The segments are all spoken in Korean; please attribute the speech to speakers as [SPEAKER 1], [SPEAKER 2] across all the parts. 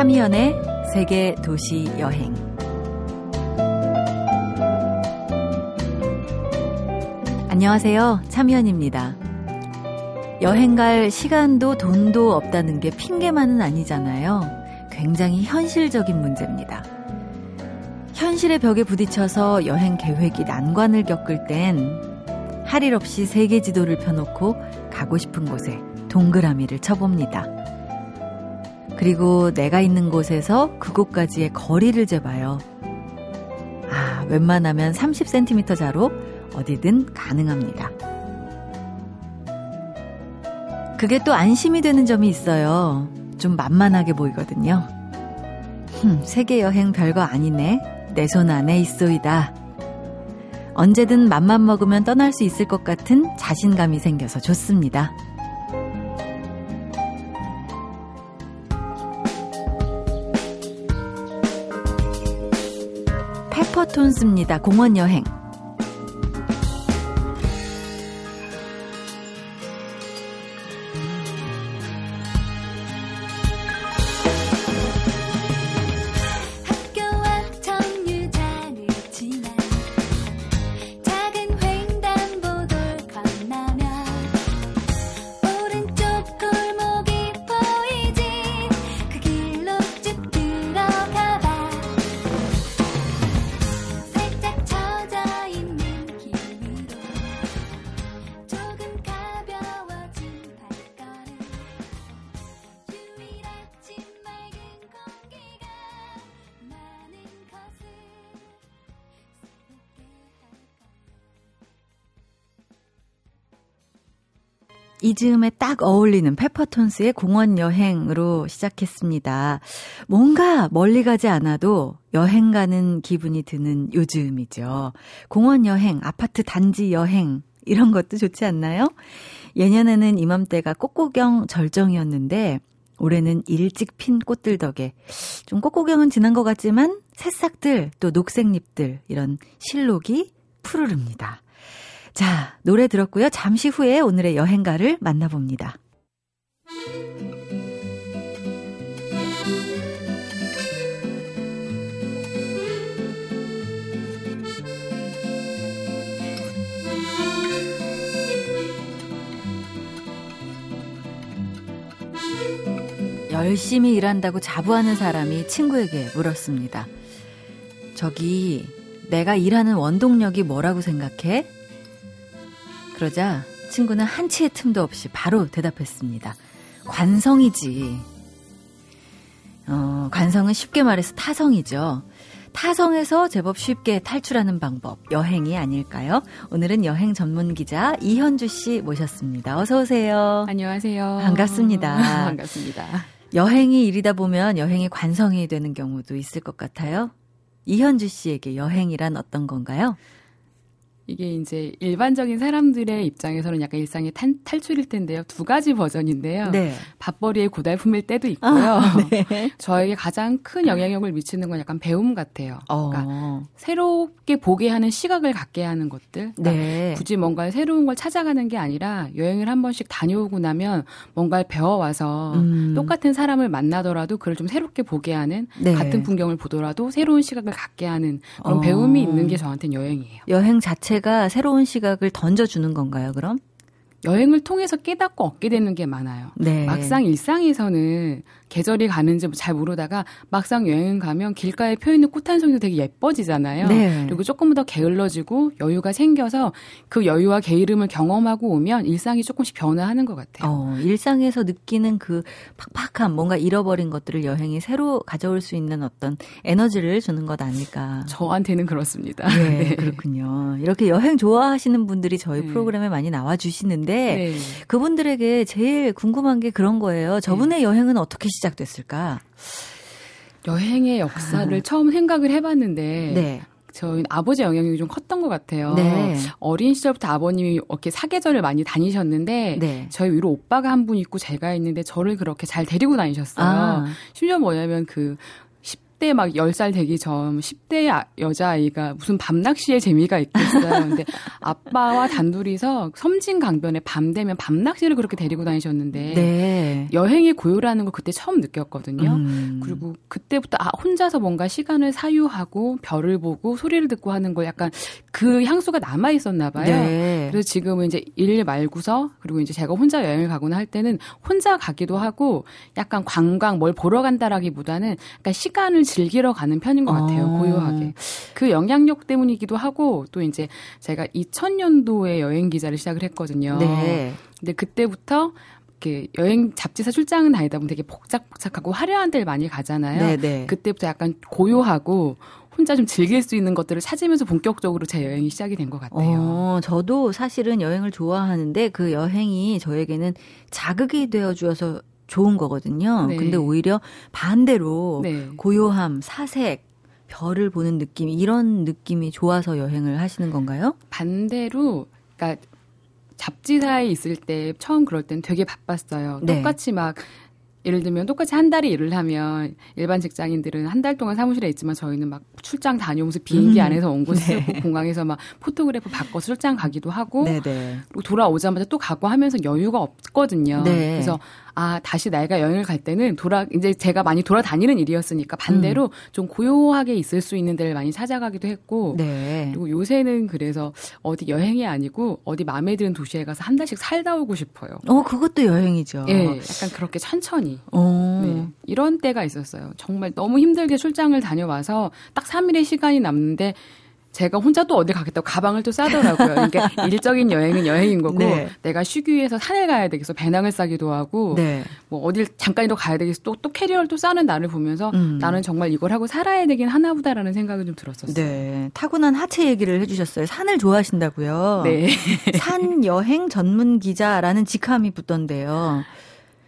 [SPEAKER 1] 참이연의 세계 도시 여행. 안녕하세요. 참이연입니다. 여행 갈 시간도 돈도 없다는 게 핑계만은 아니잖아요. 굉장히 현실적인 문제입니다. 현실의 벽에 부딪혀서 여행 계획이 난관을 겪을 땐 할일 없이 세계 지도를 펴놓고 가고 싶은 곳에 동그라미를 쳐봅니다. 그리고 내가 있는 곳에서 그곳까지의 거리를 재봐요. 아, 웬만하면 30cm 자로 어디든 가능합니다. 그게 또 안심이 되는 점이 있어요. 좀 만만하게 보이거든요. 흠, 세계 여행 별거 아니네. 내 손 안에 있소이다. 언제든 맘만 먹으면 떠날 수 있을 것 같은 자신감이 생겨서 좋습니다. 톤스입니다. 공원 여행. 이 즈음에 딱 어울리는 페퍼톤스의 공원 여행으로 시작했습니다. 뭔가 멀리 가지 않아도 여행 가는 기분이 드는 요즘이죠. 공원 여행, 아파트 단지 여행, 이런 것도 좋지 않나요? 예년에는 이맘때가 꽃구경 절정이었는데, 올해는 일찍 핀 꽃들 덕에 좀 꽃구경은 지난 것 같지만 새싹들 또 녹색잎들 이런 실록이 푸르릅니다. 자, 노래 들었고요. 잠시 후에 오늘의 여행가를 만나봅니다. 열심히 일한다고 자부하는 사람이 친구에게 물었습니다. 저기, 내가 일하는 원동력이 뭐라고 생각해? 그러자 친구는 한치의 틈도 없이 바로 대답했습니다. 관성이지. 어, 관성은 쉽게 말해서 타성이죠. 타성에서 제법 쉽게 탈출하는 방법, 여행이 아닐까요? 오늘은 여행 전문 기자 이현주 씨 모셨습니다. 어서 오세요.
[SPEAKER 2] 안녕하세요.
[SPEAKER 1] 반갑습니다.
[SPEAKER 2] 반갑습니다.
[SPEAKER 1] 여행이 일이다 보면 여행이 관성이 되는 경우도 있을 것 같아요. 이현주 씨에게 여행이란 어떤 건가요?
[SPEAKER 2] 이게 이제 일반적인 사람들의 입장에서는 약간 일상의 탈, 탈출일 텐데요. 두 가지 버전인데요. 네. 밥벌이의 고달픔일 때도 있고요. 아, 네. 저에게 가장 큰 영향력을 미치는 건 약간 배움 같아요. 어. 그러니까 새롭게 보게 하는 시각을 갖게 하는 것들. 그러니까 네. 굳이 뭔가 새로운 걸 찾아가는 게 아니라 여행을 한 번씩 다녀오고 나면 뭔가를 배워와서 음. 똑같은 사람을 만나더라도 그걸 좀 새롭게 보게 하는 네. 같은 풍경을 보더라도 새로운 시각을 갖게 하는 그런 어. 배움이 있는 게 저한테는 여행이에요.
[SPEAKER 1] 여행 자체 자체가 새로운 시각을 던져주는 건가요, 그럼?
[SPEAKER 2] 여행을 통해서 깨닫고 얻게 되는 게 많아요. 네. 막상 일상에서는 계절이 가는지 잘 모르다가 막상 여행 가면 길가에 펴 있는 꽃 한 송이도 되게 예뻐지잖아요. 네. 그리고 조금 더 게을러지고 여유가 생겨서 그 여유와 게으름을 경험하고 오면 일상이 조금씩 변화하는 것 같아요.
[SPEAKER 1] 어, 일상에서 느끼는 그 팍팍한 뭔가 잃어버린 것들을 여행이 새로 가져올 수 있는 어떤 에너지를 주는 것 아닐까.
[SPEAKER 2] 저한테는 그렇습니다.
[SPEAKER 1] 네, 네. 그렇군요. 이렇게 여행 좋아하시는 분들이 저희 네. 프로그램에 많이 나와 주시는데 네. 그분들에게 제일 궁금한 게 그런 거예요. 저분의 네. 여행은 어떻게 시작됐을까?
[SPEAKER 2] 여행의 역사를 아. 처음 생각을 해봤는데 네. 저희 아버지 영향력이 좀 컸던 것 같아요. 네. 어린 시절부터 아버님이 이렇게 사계절을 많이 다니셨는데 네. 저희 위로 오빠가 한 분 있고 제가 있는데 저를 그렇게 잘 데리고 다니셨어요. 아. 심지어 뭐냐면 그 그때 막 10살 되기 전 10대 아, 여자아이가 무슨 밤낚시에 재미가 있겠어요. 근데 아빠와 단둘이서 섬진 강변에 밤 되면 밤낚시를 그렇게 데리고 다니셨는데 네. 여행의 고요라는 걸 그때 처음 느꼈거든요. 음. 그리고 그때부터 아 혼자서 뭔가 시간을 사유하고 별을 보고 소리를 듣고 하는 걸 약간 그 향수가 남아 있었나 봐요. 네. 그래서 지금은 이제 일 말고서 그리고 이제 제가 혼자 여행을 가거나 할 때는 혼자 가기도 하고 약간 관광 뭘 보러 간다라기보다는 약간 시간을 즐기러 가는 편인 것 같아요. 어. 고요하게. 그 영향력 때문이기도 하고 또 이제 제가 2000년도에 여행 기자를 시작을 했거든요. 네. 근데 그때부터 이렇게 여행 잡지사 출장은 다니다 보면 되게 복작복작하고 화려한 데를 많이 가잖아요. 네네. 네. 그때부터 약간 고요하고 혼자 좀 즐길 수 있는 것들을 찾으면서 본격적으로 제 여행이 시작이 된 것 같아요.
[SPEAKER 1] 어, 저도 사실은 여행을 좋아하는데 그 여행이 저에게는 자극이 되어 주어서 좋은 거거든요. 네. 근데 오히려 반대로 네. 고요함, 사색, 별을 보는 느낌 이런 느낌이 좋아서 여행을 하시는 건가요?
[SPEAKER 2] 반대로 그러니까 잡지사에 있을 때 처음 그럴 땐 되게 바빴어요. 네. 똑같이 막 예를 들면 똑같이 한 달에 일을 하면 일반 직장인들은 한 달 동안 사무실에 있지만 저희는 막 출장 다녀오면서 비행기 음. 안에서 원고 쓰고 네. 공항에서 막 photographer 바꿔 출장 가기도 하고 네네. 네. 돌아오자마자 또 가고 하면서 여유가 없거든요. 네. 그래서 아 다시 내가 여행을 갈 때는 돌아 이제 제가 많이 돌아다니는 일이었으니까 반대로 음. 좀 고요하게 있을 수 있는 데를 많이 찾아가기도 했고 네. 그리고 요새는 그래서 어디 여행이 아니고 어디 마음에 드는 도시에 가서 한 달씩 살다 오고 싶어요.
[SPEAKER 1] 어 그것도 여행이죠.
[SPEAKER 2] 예, 네, 약간 그렇게 천천히. 어. 네, 이런 때가 있었어요. 정말 너무 힘들게 출장을 다녀와서 딱 3일의 시간이 남는데 제가 혼자 또 어디 가겠다고 가방을 또 싸더라고요. 그러니까 일적인 여행은 여행인 거고 네. 내가 쉬기 위해서 산에 가야 되겠어 배낭을 싸기도 하고 네. 뭐 어딜 잠깐이라도 가야 되겠어 또, 또 캐리어를 또 싸는 나를 보면서 음. 나는 정말 이걸 하고 살아야 되긴 하나보다라는 생각이 좀 들었었어요.
[SPEAKER 1] 네. 타고난 하체 얘기를 해주셨어요. 산을 좋아하신다고요. 네. 산 여행 전문 기자라는 직함이 붙던데요.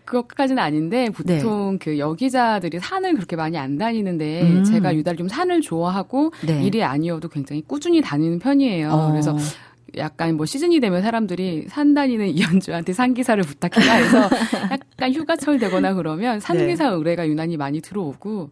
[SPEAKER 2] 그것까지는 아닌데 보통 네. 그 여기자들이 산을 그렇게 많이 안 다니는데 음. 제가 유달리 좀 산을 좋아하고 네. 일이 아니어도 굉장히 꾸준히 다니는 편이에요. 어. 그래서 약간 뭐 시즌이 되면 사람들이 산 다니는 이현주한테 산기사를 부탁해라 해서 약간 휴가철 되거나 그러면 산기사 네. 의뢰가 유난히 많이 들어오고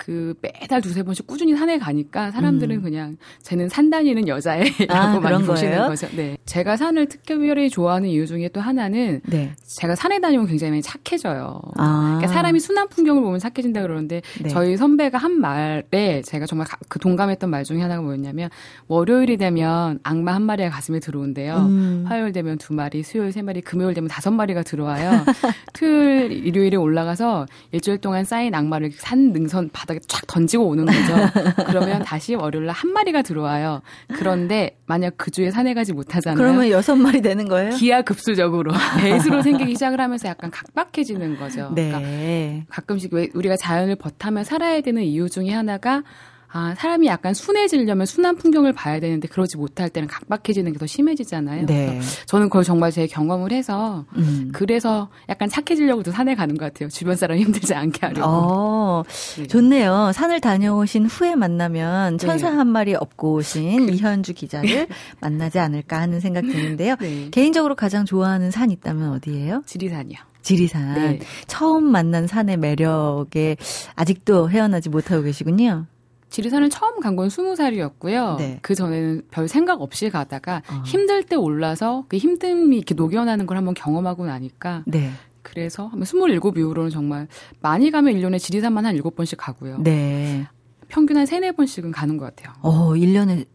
[SPEAKER 2] 그 매달 두세 번씩 꾸준히 산에 가니까 사람들은 음. 그냥 쟤는 산 다니는 여자애라고 아, 많이 보시는 거예요? 거죠. 네. 제가 산을 특별히 좋아하는 이유 중에 또 하나는 네. 제가 산에 다니면 굉장히 착해져요. 아. 그러니까 사람이 순한 풍경을 보면 착해진다 그러는데 네. 저희 선배가 한 말에 제가 정말 그 동감했던 말 중에 하나가 뭐였냐면 월요일이 되면 악마 한 마리가 가슴에 들어온대요. 음. 화요일 되면 두 마리, 수요일 세 마리, 금요일 되면 다섯 마리가 들어와요. 토요일, 일요일에 올라가서 일주일 동안 쌓인 악마를 산 능선 바다 바닥에 쫙 던지고 오는 거죠. 그러면 다시 월요일날 한 마리가 들어와요. 그런데 만약 그 주에 산에 가지 못하잖아요.
[SPEAKER 1] 그러면 여섯 마리 되는 거예요?
[SPEAKER 2] 기하급수적으로 배수로 생기기 시작을 하면서 약간 각박해지는 거죠. 네. 그러니까 가끔씩 왜 우리가 자연을 버타며 살아야 되는 이유 중에 하나가 아, 사람이 약간 순해지려면 순한 풍경을 봐야 되는데 그러지 못할 때는 각박해지는 게 더 심해지잖아요. 네. 저는 그걸 정말 제 경험을 해서 음. 그래서 약간 착해지려고 도 산에 가는 것 같아요. 주변 사람 힘들지 않게 하려고. 어,
[SPEAKER 1] 네. 좋네요. 산을 다녀오신 후에 만나면 네. 천사 네. 한 마리 업고 오신 그 이현주 기자를 만나지 않을까 하는 생각 드는데요. 네. 개인적으로 가장 좋아하는 산 있다면 어디예요?
[SPEAKER 2] 지리산이요.
[SPEAKER 1] 지리산. 네. 처음 만난 산의 매력에 아직도 헤어나지 못하고 계시군요.
[SPEAKER 2] 지리산을 처음 간건 스무 살이었고요. 네. 그 전에는 별 생각 없이 가다가 어. 힘들 때 올라서 그 힘듦이 이렇게 녹여나는 걸 한번 경험하고 나니까 네. 그래서 한27 이후로는 정말 많이 가면 1년에 지리산만 한 7번씩 가고요. 네. 평균 한 3, 4번씩은 가는 것 같아요.
[SPEAKER 1] 어, 1년에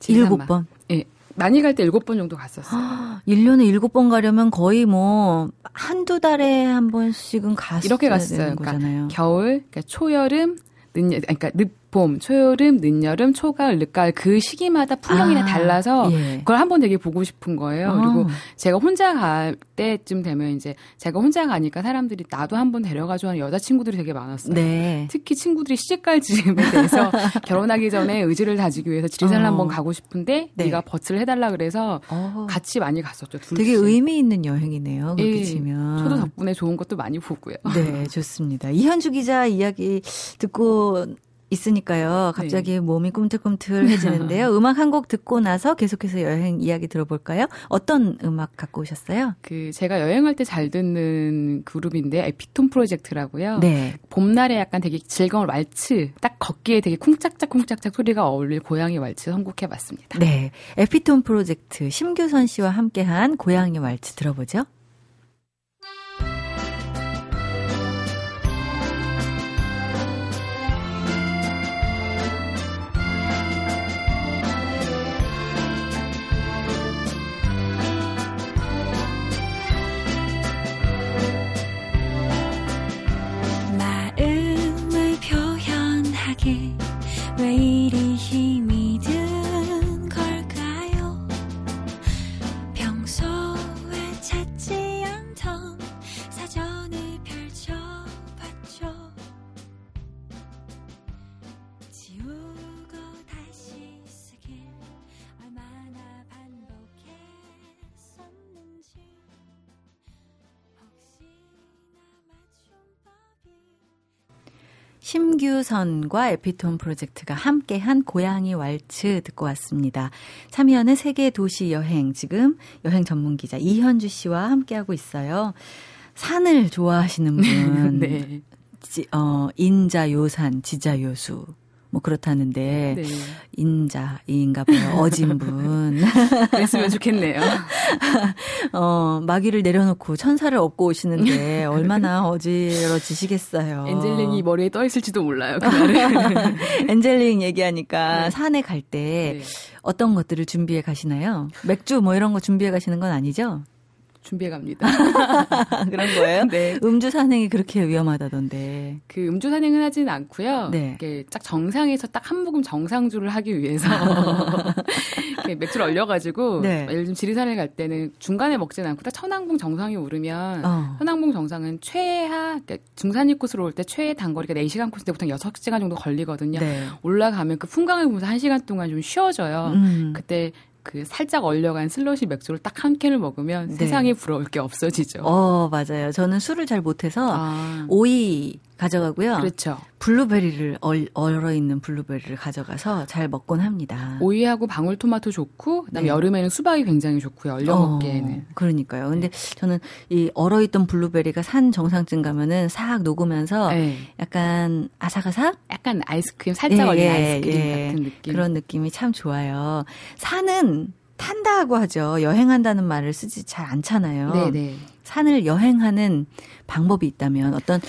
[SPEAKER 1] 7번?
[SPEAKER 2] 예. 네. 많이 갈 때 7번 정도 갔었어요.
[SPEAKER 1] 1년에 7번 가려면 거의 뭐 한두 달에 한 번씩은 갔어야 이렇게 갔어요. 그러니까 거잖아요.
[SPEAKER 2] 겨울, 그러니까 초여름, 늦, 그러니까 늦 봄, 초여름, 늦여름, 초가을, 늦가을 그 시기마다 풍경이 아, 달라서 예. 그걸 한번 되게 보고 싶은 거예요. 아. 그리고 제가 혼자 갈 때쯤 되면 이제 제가 혼자 가니까 사람들이 나도 한번 데려가줘 하는 여자친구들이 되게 많았어요. 네. 특히 친구들이 시집갈 즈음에 대해서 결혼하기 전에 의지를 다지기 위해서 지리산을 어. 한번 가고 싶은데 네. 네가 버츠를 해달라 그래서 어. 같이 많이 갔었죠. 둘
[SPEAKER 1] 되게 의미 있는 여행이네요. 그렇게 예. 치면.
[SPEAKER 2] 저도 덕분에 좋은 것도 많이 보고요.
[SPEAKER 1] 네, 좋습니다. 이현주 기자 이야기 듣고 있으니까요. 갑자기 네. 몸이 꿈틀꿈틀해지는데요. 음악 한 곡 듣고 나서 계속해서 여행 이야기 들어볼까요? 어떤 음악 갖고 오셨어요?
[SPEAKER 2] 그 제가 여행할 때 잘 듣는 그룹인데 에피톤 프로젝트라고요. 네. 봄날에 약간 되게 즐거운 왈츠, 딱 걷기에 되게 쿵짝짝 쿵짝짝 소리가 어울릴 고양이 왈츠 선곡해 봤습니다.
[SPEAKER 1] 네, 에피톤 프로젝트 심규선 씨와 함께한 고양이 왈츠 들어보죠. 왜 이리 심규선과 에피톤 프로젝트가 함께한 고양이 왈츠 듣고 왔습니다. 참여하는 세계 도시 여행 지금 여행 전문 기자 이현주 씨와 함께하고 있어요. 산을 좋아하시는 분, 네. 지, 어, 인자 요산 지자 요수 뭐 그렇다는데 네. 인자인가 봐요. 어진 분.
[SPEAKER 2] 그랬으면 좋겠네요.
[SPEAKER 1] 어, 마귀를 내려놓고 천사를 업고 오시는데 얼마나 어지러지시겠어요.
[SPEAKER 2] 엔젤링이 머리에 떠 있을지도 몰라요.
[SPEAKER 1] 엔젤링 얘기하니까 네. 산에 갈때 네. 어떤 것들을 준비해 가시나요? 맥주 뭐 이런 거 준비해 가시는 건 아니죠?
[SPEAKER 2] 준비해 갑니다.
[SPEAKER 1] 그런 거예요? 네. 음주 산행이 그렇게 위험하다던데.
[SPEAKER 2] 그 음주 산행은 하지는 않고요. 네. 이게 딱 정상에서 딱 한 모금 정상주를 하기 위해서 맥주를 얼려가지고 네. 예를 들면 지리산을 갈 때는 중간에 먹지는 않고 딱 천왕봉 정상이 오르면 어. 천왕봉 정상은 최하 그러니까 중산일 코스로 올 때 최애 단거리가 4시간 코스 때부터 6시간 정도 걸리거든요. 네. 올라가면 그 풍광을 보면서 1시간 동안 좀 쉬어져요. 음. 그때 그 살짝 얼려간 슬러시 맥주를 딱 한 캔을 먹으면 네. 세상에 부러울 게 없어지죠.
[SPEAKER 1] 어, 맞아요. 저는 술을 잘 못해서 아. 오이 가져가고요.
[SPEAKER 2] 그렇죠.
[SPEAKER 1] 블루베리를 얼, 얼어 있는 블루베리를 가져가서 잘 먹곤 합니다.
[SPEAKER 2] 오이하고 방울토마토 좋고 그다음에 네. 여름에는 수박이 굉장히 좋고요. 얼려 어, 먹기에는.
[SPEAKER 1] 그러니까요. 근데 네. 저는 이 얼어 있던 블루베리가 산 정상쯤 가면은 싹 녹으면서 네. 약간 아삭아삭?
[SPEAKER 2] 약간 아이스크림 살짝 예, 얼린 예, 아이스크림 예. 같은 느낌.
[SPEAKER 1] 그런 느낌이 참 좋아요. 산은 탄다고 하죠. 여행한다는 말을 쓰지 잘 않잖아요. 네네. 네. 산을 여행하는 방법이 있다면 어떤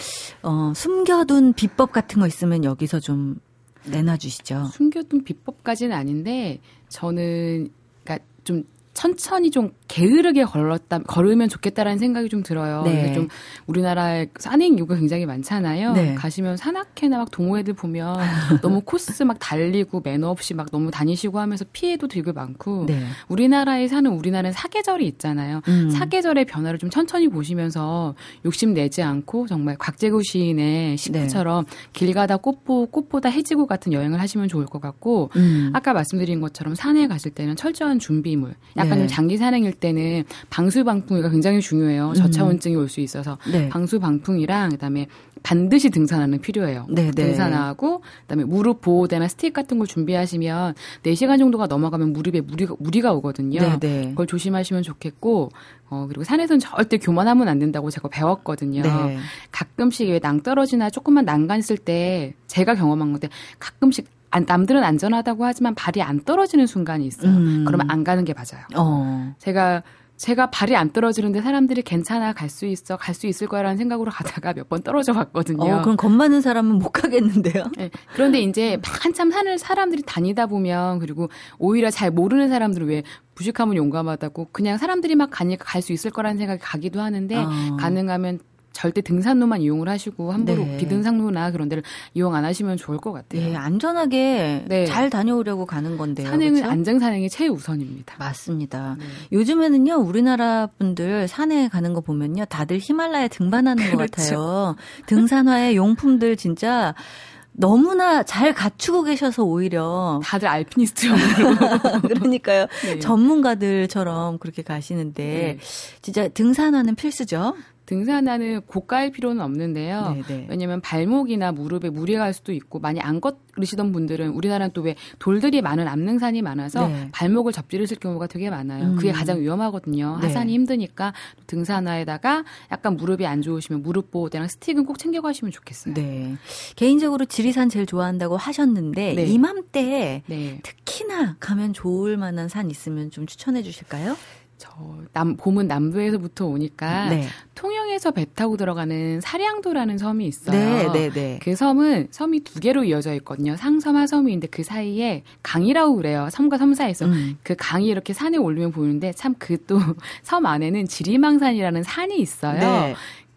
[SPEAKER 1] 어, 숨겨둔 비법 같은 거 있으면 여기서 좀 내놔주시죠.
[SPEAKER 2] 숨겨둔 비법까지는 아닌데 저는 그러니까 좀 천천히 좀 게으르게 걸었다 걸으면 좋겠다라는 생각이 좀 들어요. 네. 좀 우리나라에 산행 이유가 굉장히 많잖아요. 네. 가시면 산악회나 막 동호회들 보면 너무 코스 막 달리고 매너 없이 막 너무 다니시고 하면서 피해도 되게 많고 네. 우리나라에 사는 우리나라는 사계절이 있잖아요. 음. 사계절의 변화를 좀 천천히 보시면서 욕심 내지 않고 정말 곽재구 시인의 시프처럼 네. 길 가다 꽃보 꽃보다 해지고 같은 여행을 하시면 좋을 것 같고 음. 아까 말씀드린 것처럼 산에 가실 때는 철저한 준비물 약간 네. 좀 장기 산행일 때는 방수 방풍이가 굉장히 중요해요. 음. 저차원증이 올 수 있어서 네. 방수 방풍이랑 그다음에 반드시 등산화는 필요해요. 네, 네. 등산화하고 그다음에 무릎 보호대나 스틱 같은 걸 준비하시면 4시간 정도가 넘어가면 무릎에 무리가, 무리가 오거든요. 네, 네. 그걸 조심하시면 좋겠고 어 그리고 산에서는 절대 교만하면 안 된다고 제가 배웠거든요. 네. 가끔씩 왜 낭떠러지나 조금만 난간 있을 때 제가 경험한 건데 가끔씩 안, 남들은 안전하다고 하지만 발이 안 떨어지는 순간이 있어요. 음. 그러면 안 가는 게 맞아요. 어. 제가 제가 발이 안 떨어지는데 사람들이 괜찮아 갈 수 있어 갈 수 있을 거라는 생각으로 가다가 몇 번 떨어져 갔거든요.
[SPEAKER 1] 어, 그럼 겁 많은 사람은 못 가겠는데요.
[SPEAKER 2] 네, 그런데 이제 한참 산을 사람들이 다니다 보면 그리고 오히려 잘 모르는 사람들은 왜 부식하면 용감하다고 그냥 사람들이 막 가니까 갈 수 있을 거라는 생각이 가기도 하는데 어. 가능하면 절대 등산로만 이용을 하시고 함부로 네. 비등산로나 그런 데를 이용 안 하시면 좋을 것 같아요.
[SPEAKER 1] 네, 안전하게 네. 잘 다녀오려고 가는 건데요.
[SPEAKER 2] 산행은 그렇죠? 안전 산행이 최우선입니다.
[SPEAKER 1] 맞습니다. 네. 요즘에는요 우리나라 분들 산에 가는 거 보면요 다들 히말라야 등반하는 그렇죠. 것 같아요. 등산화의 용품들 진짜 너무나 잘 갖추고 계셔서 오히려
[SPEAKER 2] 다들 알피니스트로
[SPEAKER 1] 그러니까요 네. 전문가들처럼 그렇게 가시는데 네. 진짜 등산화는 필수죠.
[SPEAKER 2] 등산화는 고가일 필요는 없는데요. 네네. 네. 왜냐하면 발목이나 무릎에 무리가 갈 수도 있고 많이 안 걷으시던 분들은 우리나라는 또 왜 돌들이 많은 암릉산이 많아서 네. 발목을 접지르실 경우가 되게 많아요. 음. 그게 가장 위험하거든요. 네. 하산이 힘드니까 등산화에다가 약간 무릎이 안 좋으시면 무릎 보호대랑 스틱은 꼭 챙겨가시면 좋겠어요. 네.
[SPEAKER 1] 개인적으로 지리산 제일 좋아한다고 하셨는데 네. 이맘때 네. 특히나 가면 좋을 만한 산 있으면 좀 추천해 주실까요?
[SPEAKER 2] 저 남, 봄은 남부에서부터 오니까 네. 통영에서 배 타고 들어가는 사량도라는 섬이 있어요. 네, 네, 네. 그 섬은 섬이 두 개로 이어져 있거든요. 상섬 하섬이 있는데 그 사이에 강이라고 그래요. 섬과 섬 사이에서 음. 그 강이 이렇게 산에 올리면 보이는데 참 그 또 섬 안에는 지리망산이라는 산이 있어요.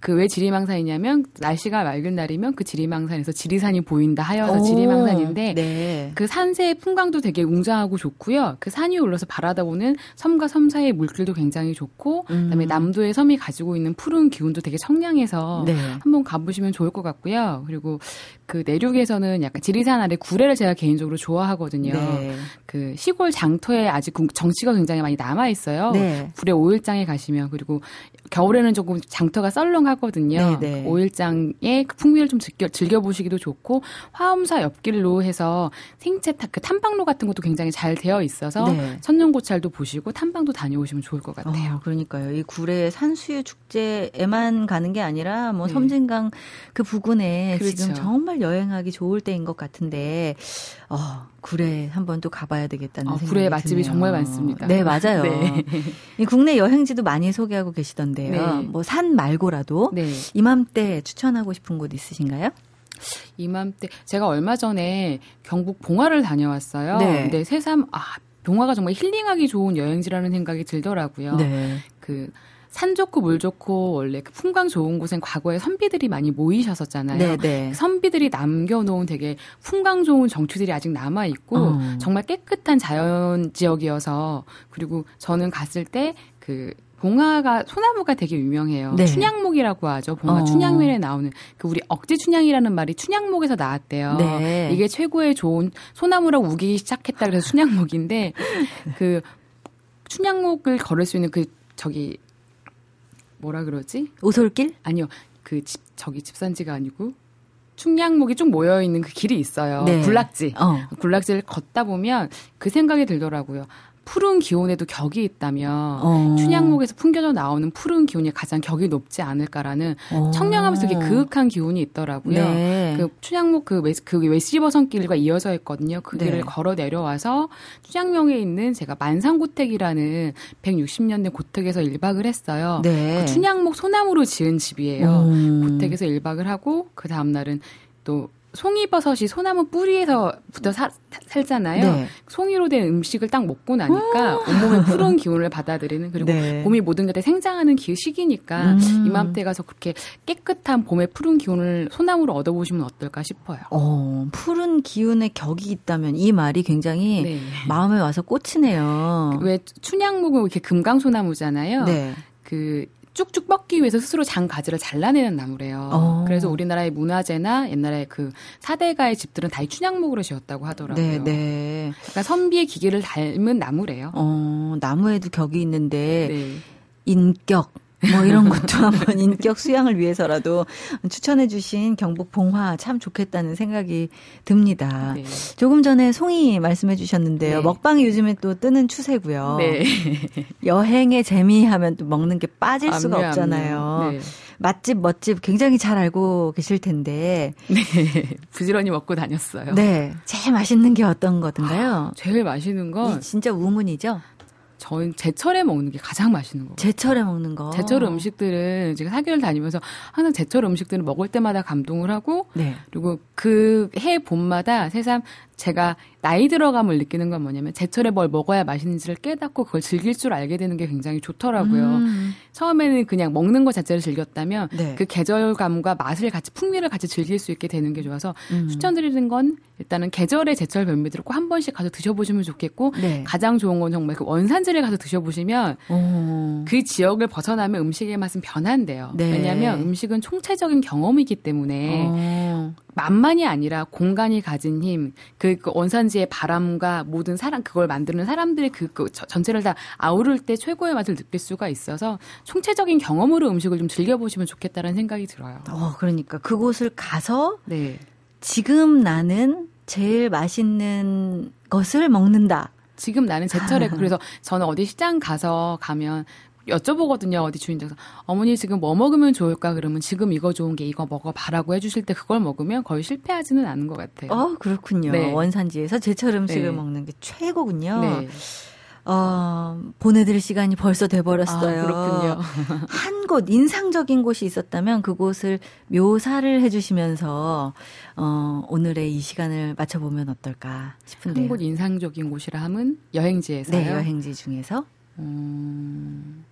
[SPEAKER 2] 네. 그왜 지리망산이냐면 날씨가 맑은 날이면 그 지리망산에서 지리산이 보인다 하여서 오, 지리망산인데 네. 그 산세의 풍광도 되게 웅장하고 좋고요. 그산 위에 올라서 바라다보는 섬과 섬 사이의 물길도 굉장히 좋고 음. 그다음에 남도의 섬이 가지고 있는 푸른 기운도 되게 청량해서 네. 한번 가보시면 좋을 것 같고요. 그리고 그 내륙에서는 약간 지리산 아래 구례를 제가 개인적으로 좋아하거든요. 네. 그 시골 장터에 아직 정치가 굉장히 많이 남아 있어요. 네. 구례 오일장에 가시면 그리고 겨울에는 조금 장터가 썰렁하거든요. 네네. 그 오일장의 그 풍미를 좀 즐겨, 즐겨보시기도 좋고 화엄사 옆길로 해서 생채 타, 그 탐방로 같은 것도 굉장히 잘 되어 있어서 네. 천년고찰도 보시고 탐방도 다녀오시면 좋을 것 같아요.
[SPEAKER 1] 어, 그러니까요. 이 구례 산수유 축제에만 가는 게 아니라 뭐 네. 섬진강 그 부근에 그렇죠. 지금 정말 여행하기 좋을 때인 것 같은데 어, 구례 한번 또 가봐야 되겠다는 어, 생각이
[SPEAKER 2] 구례 맛집이 드네요. 정말 많습니다.
[SPEAKER 1] 네, 맞아요. 네. 이 국내 여행지도 많이 소개하고 계시던데 요. 네. 뭐산 말고라도 네. 이맘때 추천하고 싶은 곳 있으신가요?
[SPEAKER 2] 이맘때 제가 얼마 전에 경북 봉화를 다녀왔어요. 네. 근데 새삼 아 봉화가 정말 힐링하기 좋은 여행지라는 생각이 들더라고요. 네. 그산 좋고 물 좋고 원래 그 풍광 좋은 곳엔 과거에 선비들이 많이 모이셨었잖아요. 네네. 네. 그 선비들이 남겨놓은 되게 풍광 좋은 정취들이 아직 남아 있고 어. 정말 깨끗한 자연 지역이어서 그리고 저는 갔을 때 그 봉화가 소나무가 되게 유명해요. 네. 춘향목이라고 하죠. 봉화 어. 춘향면에 나오는 그 우리 억지 춘향이라는 말이 춘향목에서 나왔대요. 네. 이게 최고의 좋은 소나무라고 우기기 시작했다 그래서 춘향목인데 그 춘향목을 걸을 수 있는 그 저기 뭐라 그러지?
[SPEAKER 1] 오솔길?
[SPEAKER 2] 아니요. 그 집, 저기 집산지가 아니고 충량목이 쭉 모여 있는 그 길이 있어요. 네. 군락지. 어. 군락지를 걷다 보면 그 생각이 들더라고요. 푸른 기온에도 격이 있다면 어. 춘향목에서 풍겨져 나오는 푸른 기온이 가장 격이 높지 않을까라는 어. 청량하면서 되게 그윽한 기운이 있더라고요. 네. 그 춘향목 그, 웨, 그 웨시버선 길과 이어져 있거든요. 그 길을 네. 걸어 내려와서 춘향명에 있는 제가 만상고택이라는 160년 된 고택에서 1박을 했어요. 네. 그 춘향목 소나무로 지은 집이에요. 음. 고택에서 1박을 하고 그 다음 날은 또 송이버섯이 소나무 뿌리에서부터 사, 살잖아요. 네. 송이로 된 음식을 딱 먹고 나니까 온몸에 푸른 기운을 받아들이는 그리고 네. 봄이 모든 것에 생장하는 기 시기니까 음. 이맘때 가서 그렇게 깨끗한 봄의 푸른 기운을 소나무로 얻어보시면 어떨까 싶어요.
[SPEAKER 1] 어, 푸른 기운의 격이 있다면 이 말이 굉장히 네. 마음에 와서 꽂히네요.
[SPEAKER 2] 왜 춘향목은 이렇게 금강소나무잖아요. 네. 그 쭉쭉 뻗기 위해서 스스로 장 가지를 잘라내는 나무래요. 어. 그래서 우리나라의 문화재나 옛날에 그 사대가의 집들은 다 춘향목으로 지었다고 하더라고요. 네, 네. 그러니까 선비의 기계를 닮은 나무래요.
[SPEAKER 1] 어, 나무에도 격이 있는데 네. 인격 뭐 이런 것도 한번 인격 수양을 위해서라도 추천해 주신 경북 봉화 참 좋겠다는 생각이 듭니다. 네. 조금 전에 송이 말씀해 주셨는데요. 네. 먹방이 요즘에 또 뜨는 추세고요. 네. 여행의 재미 하면 또 먹는 게 빠질 수가 압류, 없잖아요. 네. 맛집, 멋집 굉장히 잘 알고 계실 텐데.
[SPEAKER 2] 네. 부지런히 먹고 다녔어요.
[SPEAKER 1] 네. 제일 맛있는 게 어떤 거든가요?
[SPEAKER 2] 아, 제일 맛있는 건
[SPEAKER 1] 진짜 우문이죠.
[SPEAKER 2] 저는 제철에 먹는 게 가장 맛있는 거.
[SPEAKER 1] 제철에 먹는 거.
[SPEAKER 2] 제철 음식들은 제가 사계를 다니면서 항상 제철 음식들을 먹을 때마다 감동을 하고 네. 그리고 그 해 봄마다 새삼 제가 나이 들어감을 느끼는 건 뭐냐면 제철에 뭘 먹어야 맛있는지를 깨닫고 그걸 즐길 줄 알게 되는 게 굉장히 좋더라고요. 음. 처음에는 그냥 먹는 것 자체를 즐겼다면 네. 그 계절감과 맛을 같이 풍미를 같이 즐길 수 있게 되는 게 좋아서 음. 추천드리는 건 일단은 계절의 제철 별미들을 꼭 한 번씩 가서 드셔보시면 좋겠고 네. 가장 좋은 건 정말 그 원산지를 가서 드셔보시면 오. 그 지역을 벗어나면 음식의 맛은 변한대요. 네. 왜냐하면 음식은 총체적인 경험이기 때문에 오. 만만이 아니라 공간이 가진 힘, 그, 그 원산지의 바람과 모든 사람, 그걸 만드는 사람들의 그, 그 전체를 다 아우를 때 최고의 맛을 느낄 수가 있어서 총체적인 경험으로 음식을 좀 즐겨보시면 좋겠다는 생각이 들어요.
[SPEAKER 1] 어, 그러니까 그곳을 가서 네. 지금 나는 제일 맛있는 것을 먹는다.
[SPEAKER 2] 지금 나는 제철에 그래서 저는 어디 시장 가서 가면 여쭤보거든요. 어디 주인께서 어머니 지금 뭐 먹으면 좋을까 그러면 지금 이거 좋은 게 이거 먹어봐라고 해주실 때 그걸 먹으면 거의 실패하지는 않은 것 같아요.
[SPEAKER 1] 어 그렇군요. 네. 원산지에서 제철 음식을 네. 먹는 게 최고군요. 네. 어, 보내드릴 시간이 벌써 돼버렸어요. 아,
[SPEAKER 2] 그렇군요.
[SPEAKER 1] 한 곳, 인상적인 곳이 있었다면 그곳을 묘사를 해주시면서, 어, 오늘의 이 시간을 맞춰보면 어떨까 싶은데요.
[SPEAKER 2] 한 곳 인상적인 곳이라 함은 여행지에서요?
[SPEAKER 1] 네, 여행지 중에서.
[SPEAKER 2] 음,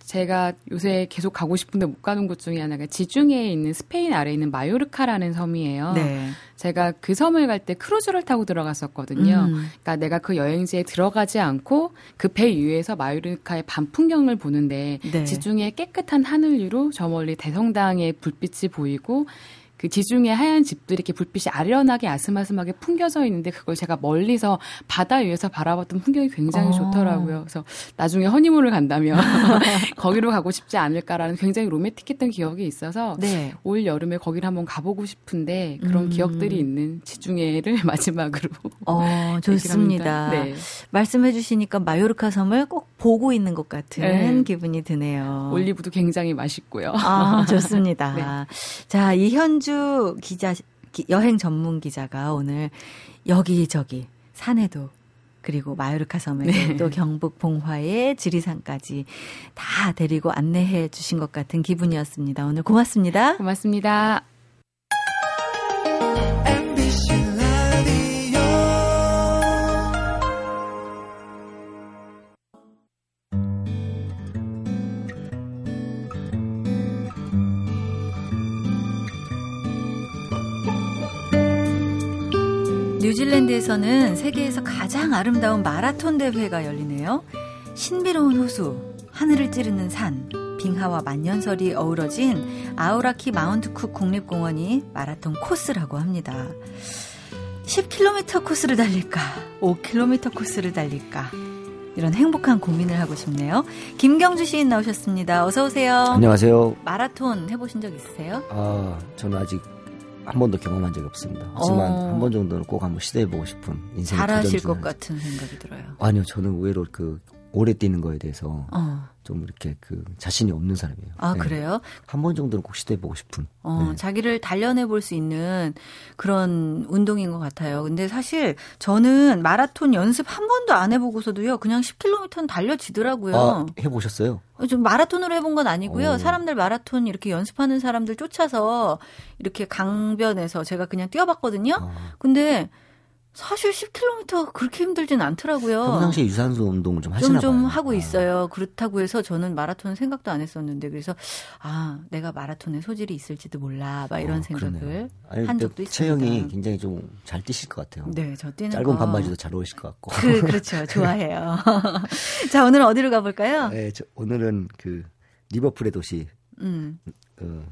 [SPEAKER 2] 제가 요새 계속 가고 싶은데 못 가는 곳 중에 하나가 지중해에 있는 스페인 아래에 있는 마요르카라는 섬이에요. 네. 제가 그 섬을 갈 때 크루즈를 타고 들어갔었거든요. 음. 그러니까 내가 그 여행지에 들어가지 않고 그 배 위에서 마요르카의 밤 풍경을 보는데 네. 지중해 깨끗한 하늘 위로 저 멀리 대성당의 불빛이 보이고 그 지중해 하얀 집들이 이렇게 불빛이 아련하게 아스마스하게 풍겨져 있는데 그걸 제가 멀리서 바다 위에서 바라봤던 풍경이 굉장히 어. 좋더라고요. 그래서 나중에 허니문을 간다면 거기로 가고 싶지 않을까라는 굉장히 로맨틱했던 기억이 있어서 네. 올 여름에 거기를 한번 가보고 싶은데 그런 음. 기억들이 있는 지중해를 마지막으로
[SPEAKER 1] 어, 좋습니다. 네. 말씀해 주시니까 마요르카 섬을 꼭 보고 있는 것 같은 네. 기분이 드네요.
[SPEAKER 2] 올리브도 굉장히 맛있고요.
[SPEAKER 1] 아, 좋습니다. 네. 자, 이현주 이현주 기자, 여행 전문 기자가 오늘 여기저기 산에도 그리고 마요르카 섬에도 네. 또 경북 봉화에 지리산까지 다 데리고 안내해 주신 것 같은 기분이었습니다. 오늘 고맙습니다.
[SPEAKER 2] 고맙습니다.
[SPEAKER 1] 뉴질랜드에서는 세계에서 가장 아름다운 마라톤 대회가 열리네요. 신비로운 호수, 하늘을 찌르는 산, 빙하와 만년설이 어우러진 아우라키 마운트쿡 국립공원이 마라톤 코스라고 합니다. 10km 코스를 달릴까? 5km 코스를 달릴까? 이런 행복한 고민을 하고 싶네요. 김경주 시인 나오셨습니다. 어서 오세요.
[SPEAKER 3] 안녕하세요.
[SPEAKER 1] 마라톤 해보신 적 있으세요?
[SPEAKER 3] 아, 저는 아직 한 번도 경험한 적이 없습니다. 하지만 어. 한번 정도는 꼭 한번 시도해보고 싶은 인생의
[SPEAKER 1] 잘하실 것 같은 생각이 들어요.
[SPEAKER 3] 아니요, 저는 의외로 그 오래 뛰는 거에 대해서 어. 좀 이렇게 그 자신이 없는 사람이에요.
[SPEAKER 1] 아 네. 그래요?
[SPEAKER 3] 한 번 정도는 꼭 시도해보고 싶은.
[SPEAKER 1] 어, 네. 자기를 단련해 볼 수 있는 그런 운동인 것 같아요. 근데 사실 저는 마라톤 연습 한 번도 안 해보고서도요, 그냥 10km는 달려지더라고요.
[SPEAKER 3] 아, 해보셨어요?
[SPEAKER 1] 좀 마라톤으로 해본 건 아니고요. 오. 어. 사람들 마라톤 이렇게 연습하는 사람들 쫓아서 이렇게 강변에서 제가 그냥 뛰어봤거든요. 아. 근데 사실 10km 그렇게 힘들진 않더라고요.
[SPEAKER 3] 평상시에 유산소 운동을 좀 하시나
[SPEAKER 1] 좀, 좀. 하고 아. 있어요. 그렇다고 해서 저는 마라톤 생각도 안 했었는데 그래서 아 내가 마라톤에 소질이 있을지도 몰라 막 이런 어, 생각을 아니, 한 적도 있습니다.
[SPEAKER 3] 체형이 굉장히 좀 잘 뛰실 것 같아요.
[SPEAKER 1] 네, 저 뛰는
[SPEAKER 3] 짧은 거. 반바지도 잘 어울리실 것 같고.
[SPEAKER 1] 그, 그렇죠, 좋아해요. 자 오늘은 어디로 가볼까요?
[SPEAKER 3] 네, 저, 오늘은 그 리버풀의 도시. 음. 어,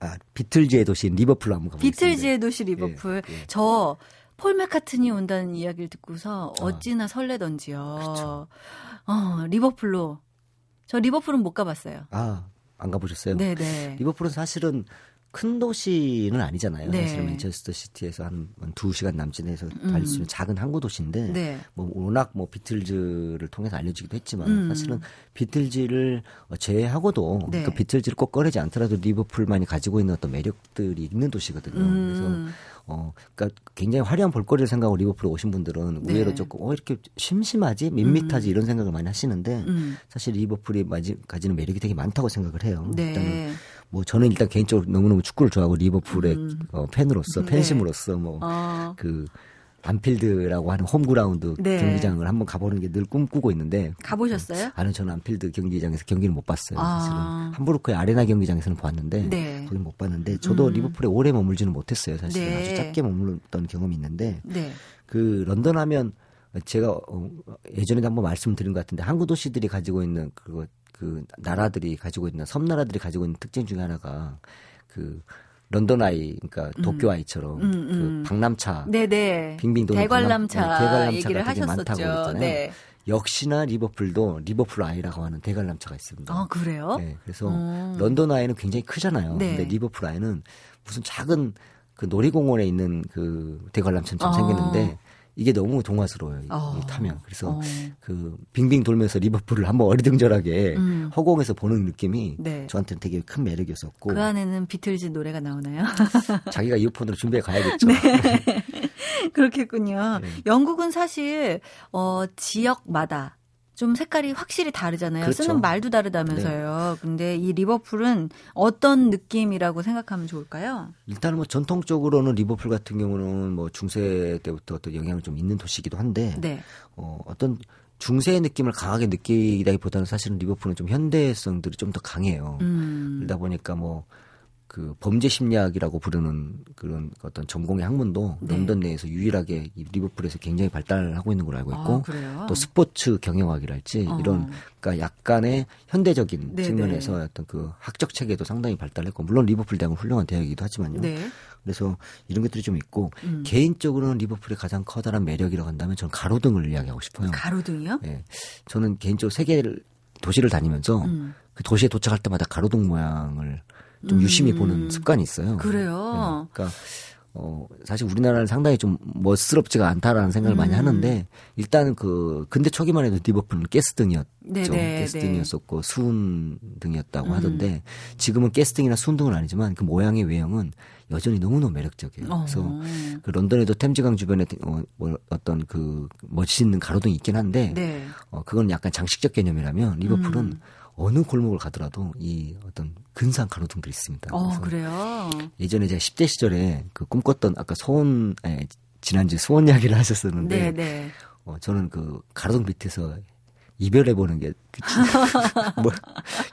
[SPEAKER 3] 아 비틀즈의 도시 리버풀로 한번 가보겠습니다.
[SPEAKER 1] 비틀즈의 도시 리버풀. 예, 예. 저 폴 매카트니 온다는 이야기를 듣고서 아. 어찌나 설레던지요.
[SPEAKER 3] 그렇죠.
[SPEAKER 1] 어, 리버풀로. 저 리버풀은 못 가봤어요.
[SPEAKER 3] 아, 안 가보셨어요?
[SPEAKER 1] 네네.
[SPEAKER 3] 리버풀은 사실은 큰 도시는 아니잖아요. 네. 사실 맨체스터 시티에서 한 두 시간 남짓해서 음. 달릴 수 있는 작은 항구 도시인데 네. 뭐 워낙 뭐 비틀즈를 통해서 알려지기도 했지만 음. 사실은 비틀즈를 제외하고도 네. 그 비틀즈를 꼭 꺼내지 않더라도 리버풀만이 가지고 있는 어떤 매력들이 있는 도시거든요. 음. 그래서 어, 그러니까 굉장히 화려한 볼거리를 생각하고 리버풀에 오신 분들은 네. 의외로 조금 어 이렇게 심심하지 밋밋하지 음. 이런 생각을 많이 하시는데 음. 사실 리버풀이 가지는 매력이 되게 많다고 생각을 해요.
[SPEAKER 1] 네.
[SPEAKER 3] 일단은 뭐 저는 일단 개인적으로 너무너무 축구를 좋아하고 리버풀의 음. 어, 팬으로서 네. 팬심으로서 뭐그 어. 안필드라고 하는 홈그라운드 네. 경기장을 한번 가보는 게 늘 꿈꾸고 있는데
[SPEAKER 1] 가보셨어요?
[SPEAKER 3] 아니 저는 안필드 경기장에서 경기를 못 봤어요. 아. 사실은 함부르크의 아레나 경기장에서는 봤는데 네. 거긴 못 봤는데 저도 음. 리버풀에 오래 머물지는 못했어요. 사실 네. 아주 짧게 머물렀던 경험이 있는데 네. 그 런던 하면 제가 어, 예전에도 한번 말씀드린 것 같은데 항구 도시들이 가지고 있는 그거 그 나라들이 가지고 있는 섬나라들이 가지고 있는 특징 중에 하나가 그 런던 아이, 그러니까 음. 도쿄 아이처럼 음, 그 음. 그 박람차, 네네, 빙빙 도는
[SPEAKER 1] 대관람차,
[SPEAKER 3] 네, 대관람차가 되게 하셨었죠. 많다고 그랬잖아요. 네. 역시나 리버풀도 리버풀 아이라고 하는 대관람차가 있습니다.
[SPEAKER 1] 아 그래요?
[SPEAKER 3] 네, 그래서 음. 런던 아이는 굉장히 크잖아요. 네. 근데 리버풀 아이는 무슨 작은 그 놀이공원에 있는 그 대관람차처럼 아. 생겼는데 이게 너무 동화스러워요. 어. 타면. 그래서 어. 그 빙빙 돌면서 리버풀을 한번 어리둥절하게 음. 허공에서 보는 느낌이 네. 저한테는 되게 큰 매력이었었고.
[SPEAKER 1] 그 안에는 비틀즈 노래가 나오나요?
[SPEAKER 3] 자기가 이어폰으로 준비해 가야겠죠.
[SPEAKER 1] 네. 그렇겠군요. 네. 영국은 사실 어 지역마다 좀 색깔이 확실히 다르잖아요. 그렇죠. 쓰는 말도 다르다면서요. 네. 근데 이 리버풀은 어떤 느낌이라고 생각하면 좋을까요?
[SPEAKER 3] 일단 뭐 전통적으로는 리버풀 같은 경우는 뭐 중세 때부터 어떤 영향을 좀 있는 도시이기도 한데 네. 어, 어떤 중세의 느낌을 강하게 느끼기보다는 사실은 리버풀은 좀 현대성들이 좀 더 강해요. 음. 그러다 보니까 뭐 그 범죄 심리학이라고 부르는 그런 어떤 전공의 학문도 네. 런던 내에서 유일하게 리버풀에서 굉장히 발달하고 있는 걸로 알고 있고 아, 또 스포츠 경영학이랄지 어. 이런 그러니까 약간의 현대적인 네네. 측면에서 어떤 그 학적 체계도 상당히 발달했고 물론 리버풀 대학은 훌륭한 대학이기도 하지만요. 네. 그래서 이런 것들이 좀 있고 음. 개인적으로는 리버풀의 가장 커다란 매력이라고 한다면 저는 가로등을 이야기하고 싶어요.
[SPEAKER 1] 가로등이요?
[SPEAKER 3] 네. 저는 개인적으로 세계를 도시를 다니면서 음. 그 도시에 도착할 때마다 가로등 모양을 좀 유심히 음. 보는 습관이 있어요.
[SPEAKER 1] 그래요.
[SPEAKER 3] 네. 그러니까 어 사실 우리나라는 상당히 좀 멋스럽지가 않다라는 생각을 음. 많이 하는데 일단은 그 근대 초기만 해도 리버풀은 가스등이었죠. 네네, 가스등이었었고 네. 수은 등이었다고 음. 하던데 지금은 가스등이나 수은 등은 아니지만 그 모양의 외형은 여전히 너무너무 매력적이에요. 어. 그래서 그 런던에도 템즈강 주변에 어, 뭐 어떤 그 멋있는 가로등이 있긴 한데 네. 어 그건 약간 장식적 개념이라면 리버풀은 음. 어느 골목을 가더라도 이 어떤 근사한 가로등들이 있습니다.
[SPEAKER 1] 어, 그래요?
[SPEAKER 3] 예전에 제가 10대 시절에 그 꿈꿨던 아까 소원, 에, 지난주 소원 이야기를 하셨었는데, 네, 네. 어, 저는 그 가로등 밑에서 이별해 보는 게, 그 뭐,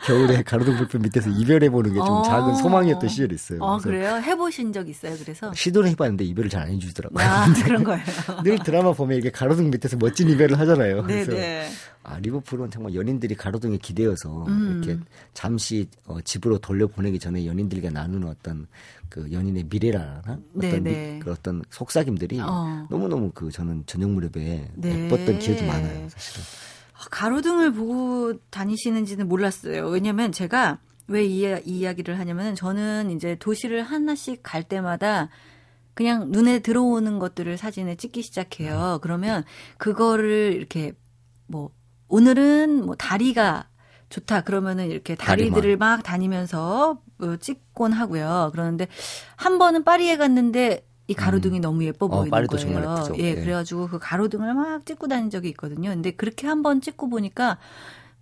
[SPEAKER 3] 겨울에 가로등 불빛 밑에서 이별해 보는 게좀 작은 어. 소망이었던 시절이 있어요.
[SPEAKER 1] 어, 그래요? 해보신 적 있어요, 그래서?
[SPEAKER 3] 시도를 해봤는데 이별을 잘 안 해주더라고요.
[SPEAKER 1] 아, 그런 거예요.
[SPEAKER 3] 늘 드라마 보면 이게 가로등 밑에서 멋진 이별을 하잖아요. 네네. 그래서 네. 아, 리버풀은 정말 연인들이 가로등에 기대어서 음. 이렇게 잠시 어, 집으로 돌려 보내기 전에 연인들과 나누는 어떤 그 연인의 미래라나 어떤 미, 그 어떤 속삭임들이 어. 너무 너무 그 저는 저녁 무렵에 네. 예뻤던 기억이 많아요, 사실은.
[SPEAKER 1] 가로등을 보고 다니시는지는 몰랐어요. 왜냐면 제가 왜이 이 이야기를 하냐면 저는 이제 도시를 하나씩 갈 때마다 그냥 눈에 들어오는 것들을 사진에 찍기 시작해요. 그러면 그거를 이렇게 뭐 오늘은 뭐 다리가 좋다 그러면은 이렇게 다리들을 막 다니면서 뭐 찍곤 하고요. 그러는데 한 번은 파리에 갔는데 이 가로등이 음. 너무 예뻐 어, 보이는 어, 거예요. 예, 네. 그래가지고 그 가로등을 막 찍고 다닌 적이 있거든요. 근데 그렇게 한번 찍고 보니까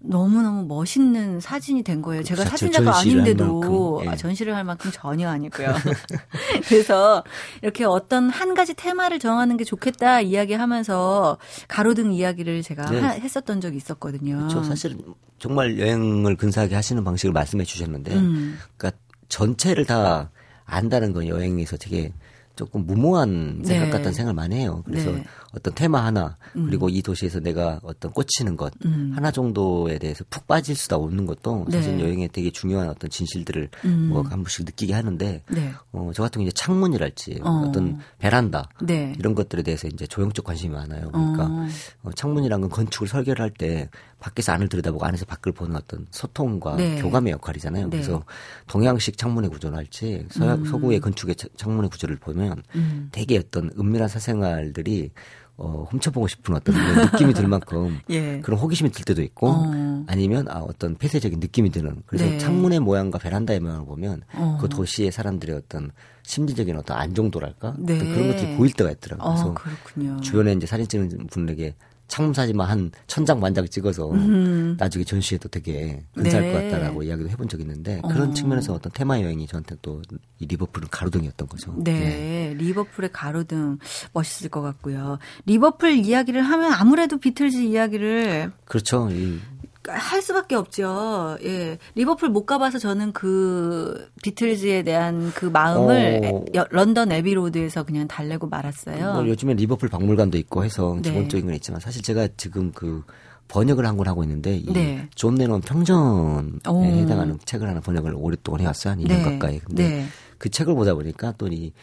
[SPEAKER 1] 너무너무 멋있는 사진이 된 거예요. 제가 사진작가 아닌데도 예. 아, 전시를 할 만큼 전혀 아니고요. 그래서 이렇게 어떤 한 가지 테마를 정하는 게 좋겠다 이야기하면서 가로등 이야기를 제가 네. 하, 했었던 적이 있었거든요.
[SPEAKER 3] 그렇죠. 사실 정말 여행을 근사하게 하시는 방식을 말씀해 주셨는데, 음. 그러니까 전체를 다 안다는 건 여행에서 되게 조금 무모한 생각 네. 같다는 생각을 많이 해요. 그래서 네. 어떤 테마 하나 음. 그리고 이 도시에서 내가 어떤 꽂히는 것 음. 하나 정도에 대해서 푹 빠질 수다 없는 것도 사실 네. 여행에 되게 중요한 어떤 진실들을 음. 뭐한 번씩 느끼게 하는데 네. 어, 저 같은 경우 이제 창문이랄지 어. 떤 베란다 네. 이런 것들에 대해서 이제 조형적 관심이 많아요. 그러니까 어. 어, 창문이란 건 건축을 설계를 할 때 밖에서 안을 들여다보고 안에서 밖을 보는 어떤 소통과 네. 교감의 역할이잖아요. 네. 그래서 동양식 창문의 구조랄지 서양, 음. 서구의 건축의 창문의 구조를 보면 음. 되게 어떤 은밀한 사생활들이 어, 훔쳐보고 싶은 어떤 느낌이 들 만큼 예. 그런 호기심이 들 때도 있고 어. 아니면 아, 어떤 폐쇄적인 느낌이 드는 그래서 네. 창문의 모양과 베란다의 모양을 보면 어. 그 도시의 사람들의 어떤 심리적인 어떤 안정도랄까 네. 그런 것들이 보일 때가 있더라고요. 그래서 어. 주변에 이제 사진 찍는 분에게 창문 사진만 한 천장 만장 찍어서 음. 나중에 전시해도 되게 근사할 네. 것 같다라고 이야기도 해본 적이 있는데 그런 어. 측면에서 어떤 테마 여행이 저한테 또 이 리버풀은 가로등이었던 거죠.
[SPEAKER 1] 네. 네. 리버풀의 가로등 멋있을 것 같고요. 리버풀 이야기를 하면 아무래도 비틀즈 이야기를
[SPEAKER 3] 그렇죠. 이
[SPEAKER 1] 할 수밖에 없죠. 예. 리버풀 못 가봐서 저는 그 비틀즈에 대한 그 마음을 어. 런던 에비로드에서 그냥 달래고 말았어요.
[SPEAKER 3] 뭐 요즘에 리버풀 박물관도 있고 해서 네. 기본적인 건 있지만 사실 제가 지금 그 번역을 한 걸 하고 있는데 네. 이존 레논 평전에 오. 해당하는 책을 하나 번역을 오랫동안 해왔어요. 한 2년 네. 가까이. 근데 네. 그 책을 보다 보니까 또이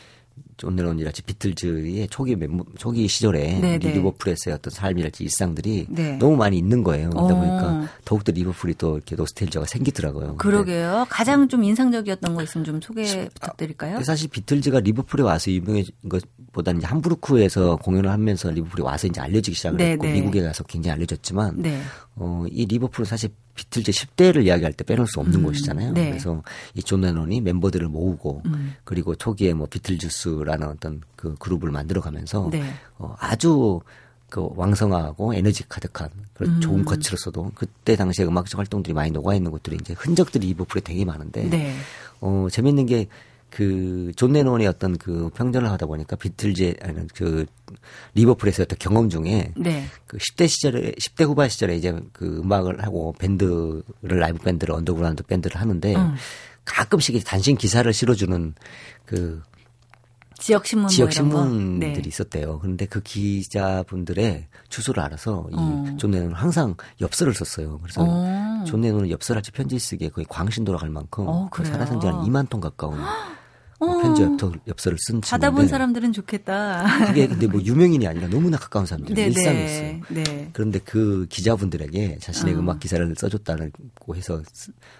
[SPEAKER 3] 존 레논이랄지 비틀즈의 초기 멤버, 초기 시절에 네네. 네. 리버풀에서의 어떤 삶이랄지 일상들이 네. 너무 많이 있는 거예요. 그러다 어. 보니까 더욱더 리버풀이 또 이렇게 노스탤지어가 생기더라고요.
[SPEAKER 1] 그러게요. 가장 좀 인상적이었던 거 있으면 좀 소개 부탁드릴까요?
[SPEAKER 3] 사실 비틀즈가 리버풀에 와서 유명해진 것 보다는 함부르크에서 공연을 하면서 리버풀에 와서 이제 알려지기 시작을 네네. 했고 네. 미국에 가서 굉장히 알려졌지만 네. 어, 이 리버풀은 사실 비틀즈 10대를 이야기할 때 빼놓을 수 없는 음, 곳이잖아요. 네. 그래서 이 존 레논이 멤버들을 모으고 음. 그리고 초기에 뭐 비틀즈스라는 어떤 그 그룹을 만들어가면서 네. 어, 아주 그 왕성하고 에너지 가득한 그런 음. 좋은 거치로서도 그때 당시에 음악적 활동들이 많이 녹아 있는 것들이 이제 흔적들이 리버풀에 되게 많은데 네. 어 재밌는 게 그존 레논의 어떤 그 평전을 하다 보니까 비틀즈의 아니 그 리버풀에서 어떤 경험 중에 네. 그 10대 시절에 10대 후반 시절에 이제 그 음악을 하고 밴드를 라이브 밴드를 언더그라운드 밴드를 하는데 음. 가끔씩 단신 기사를 실어주는 그
[SPEAKER 1] 지역 신문
[SPEAKER 3] 지역 뭐 신문들이 네. 있었대요. 그런데 그 기자분들의 주소를 알아서 이존 어. 레논은 항상 엽서를 썼어요. 그래서 어. 존 레논은 엽서를 지 편지 쓰기에 거의 광신도라 할 만큼 어, 그 지한 2만 톤 가까운 어. 편지 엽서, 를쓴
[SPEAKER 1] 받아본 사람들은 좋겠다.
[SPEAKER 3] 그게 근데 뭐 유명인이 아니라 너무나 가까운 사람들이 네, 일상이었어요. 네. 그런데 그 기자분들에게 자신의 어. 음악 기사를 써줬다고 해서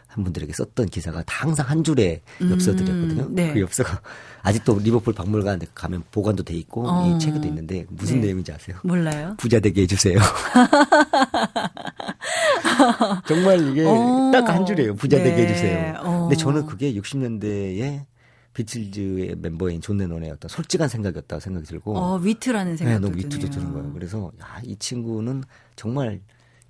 [SPEAKER 3] 한 분들에게 썼던 기사가 다 항상 한 줄의 엽서들이었거든요. 음, 네. 그 엽서가 아직도 리버풀 박물관 가면 보관도 돼 있고 어. 이 책에도 있는데 무슨 네. 내용인지 아세요?
[SPEAKER 1] 몰라요.
[SPEAKER 3] 부자 되게 해주세요. 정말 이게 어. 딱한 줄이에요. 부자 되게 네. 해주세요. 어. 근데 저는 그게 60년대에 비틀즈의 멤버인 존 레논의 어떤 솔직한 생각이었다고 생각이 들고
[SPEAKER 1] 어, 위트라는 생각이
[SPEAKER 3] 네, 너무 위트도 드는 거예요. 그래서 야, 이 친구는 정말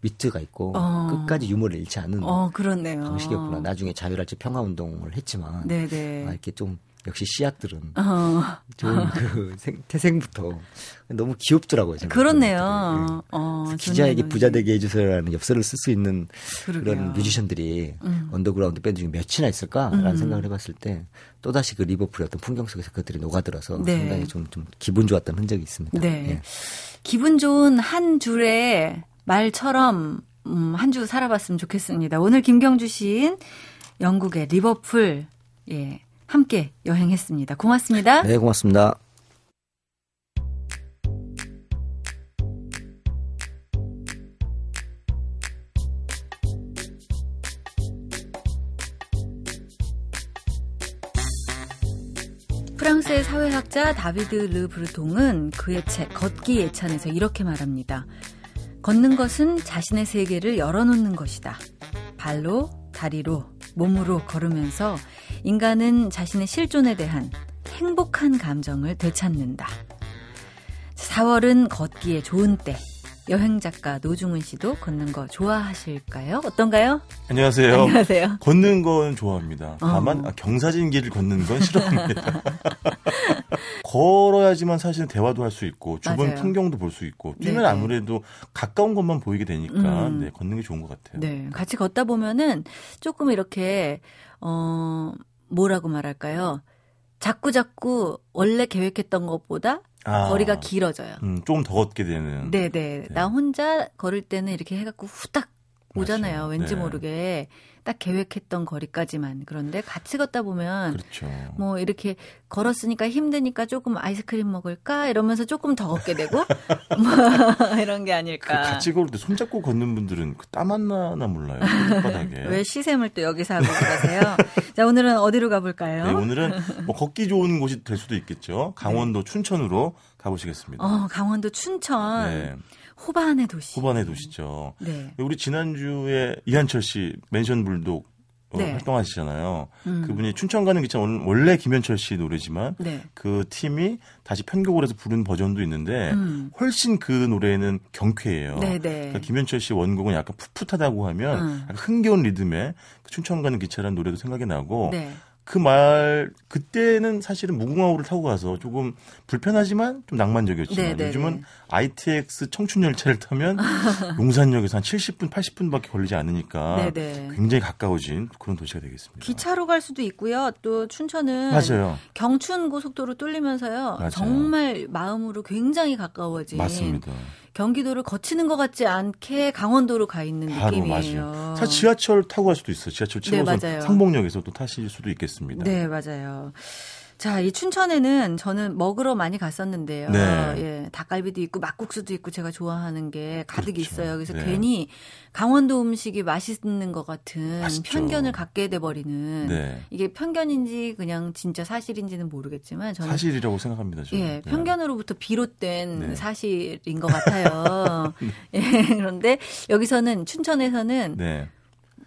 [SPEAKER 3] 위트가 있고 어. 끝까지 유머를 잃지 않는 어, 방식이었구나. 나중에 자유랄지 평화 운동을 했지만 네네. 아, 이렇게 좀 역시 씨앗들은 어. 좋은 그 생, 태생부터 너무 귀엽더라고요.
[SPEAKER 1] 그렇네요. 네.
[SPEAKER 3] 어, 기자에게 부자 되게 해주세요라는 엽서를 쓸 수 있는 그러게요. 그런 뮤지션들이 음. 언더그라운드 밴드 중에 몇이나 있을까라는 음. 생각을 해봤을 때 또다시 그 리버풀의 어떤 풍경 속에서 그들이 녹아들어서 네. 상당히 좀, 좀 기분 좋았던 흔적이 있습니다. 네. 예.
[SPEAKER 1] 기분 좋은 한 줄의 말처럼 음, 한 주 살아봤으면 좋겠습니다. 오늘 김경주 시인 영국의 리버풀 예. 함께 여행했습니다. 고맙습니다.
[SPEAKER 3] 네, 고맙습니다.
[SPEAKER 1] 프랑스의 사회학자 다비드 르 브르통은 그의 책 걷기 예찬에서 이렇게 말합니다. 걷는 것은 자신의 세계를 열어놓는 것이다. 발로, 다리로, 몸으로 걸으면서 인간은 자신의 실존에 대한 행복한 감정을 되찾는다. 4월은 걷기에 좋은 때. 여행 작가 노중훈 씨도 걷는 거 좋아하실까요? 어떤가요?
[SPEAKER 4] 안녕하세요.
[SPEAKER 1] 안녕하세요.
[SPEAKER 4] 걷는 건 좋아합니다. 다만 어. 경사진 길을 걷는 건 싫어합니다. 걸어야지만 사실은 대화도 할 수 있고 주변 맞아요. 풍경도 볼 수 있고 뛰면 네네. 아무래도 가까운 것만 보이게 되니까 음. 네, 걷는 게 좋은 것 같아요.
[SPEAKER 1] 네, 같이 걷다 보면은 조금 이렇게 어 뭐라고 말할까요? 자꾸 자꾸 원래 계획했던 것보다 아, 거리가 길어져요.
[SPEAKER 4] 음, 조금 더 걷게 되는.
[SPEAKER 1] 네네. 네. 나 혼자 걸을 때는 이렇게 해갖고 후딱 오잖아요. 왠지 네. 모르게. 딱 계획했던 거리까지만. 그런데 같이 걷다 보면 그렇죠. 뭐 이렇게 걸었으니까 힘드니까 조금 아이스크림 먹을까 이러면서 조금 더 걷게 되고 뭐 이런 게 아닐까.
[SPEAKER 4] 그 같이 걸을 때 손잡고 걷는 분들은 그 땀 안 나나 몰라요. 바닥에.
[SPEAKER 1] 왜 시샘을 또 여기서 하고 그러세요? 자 오늘은 어디로 가볼까요?
[SPEAKER 4] 네, 오늘은 뭐 걷기 좋은 곳이 될 수도 있겠죠. 강원도 네. 춘천으로 가보시겠습니다.
[SPEAKER 1] 어, 강원도 춘천. 네. 호반의 도시.
[SPEAKER 4] 호반의 도시죠. 네. 우리 지난주에 이한철 씨 멘션 불독 어, 네. 활동하시잖아요. 음. 그분이 춘천 가는 기차 원래 김현철 씨 노래지만 네. 그 팀이 다시 편곡을 해서 부른 버전도 있는데 음. 훨씬 그 노래는 경쾌해요. 네, 네. 그러니까 김현철 씨 원곡은 약간 풋풋하다고 하면 음. 약간 흥겨운 리듬의 그 춘천 가는 기차라는 노래도 생각이 나고 네. 그 말 그때는 사실은 무궁화호를 타고 가서 조금 불편하지만 좀 낭만적이었지만 네네네. 네, 요즘은 네. ITX 청춘 열차를 타면 용산역에서 한 70분 80분밖에 걸리지 않으니까 네네. 네. 굉장히 가까워진 그런 도시가 되겠습니다.
[SPEAKER 1] 기차로 갈 수도 있고요. 또 춘천은 맞아요. 경춘 고속도로 뚫리면서요. 맞아요. 정말 마음으로 굉장히 가까워진
[SPEAKER 4] 맞습니다.
[SPEAKER 1] 경기도를 거치는 것 같지 않게 강원도로 가 있는 느낌이에요.
[SPEAKER 4] 맞아요. 사실 지하철 타고 갈 수도 있어요. 지하철 7호선 네, 상봉역에서 또 타실 수도 있겠습니다.
[SPEAKER 1] 네, 맞아요. 자, 이 춘천에는 저는 먹으러 많이 갔었는데요. 네. 예, 닭갈비도 있고 막국수도 있고 제가 좋아하는 게 가득 그렇죠. 있어요. 그래서 네. 괜히 강원도 음식이 맛있는 것 같은 맛있죠. 편견을 갖게 돼 버리는 네. 이게 편견인지 그냥 진짜 사실인지는 모르겠지만 저는
[SPEAKER 4] 사실이라고 생각합니다. 저는.
[SPEAKER 1] 예, 네. 편견으로부터 비롯된 네. 사실인 것 같아요. 예, 그런데 여기서는 춘천에서는 네.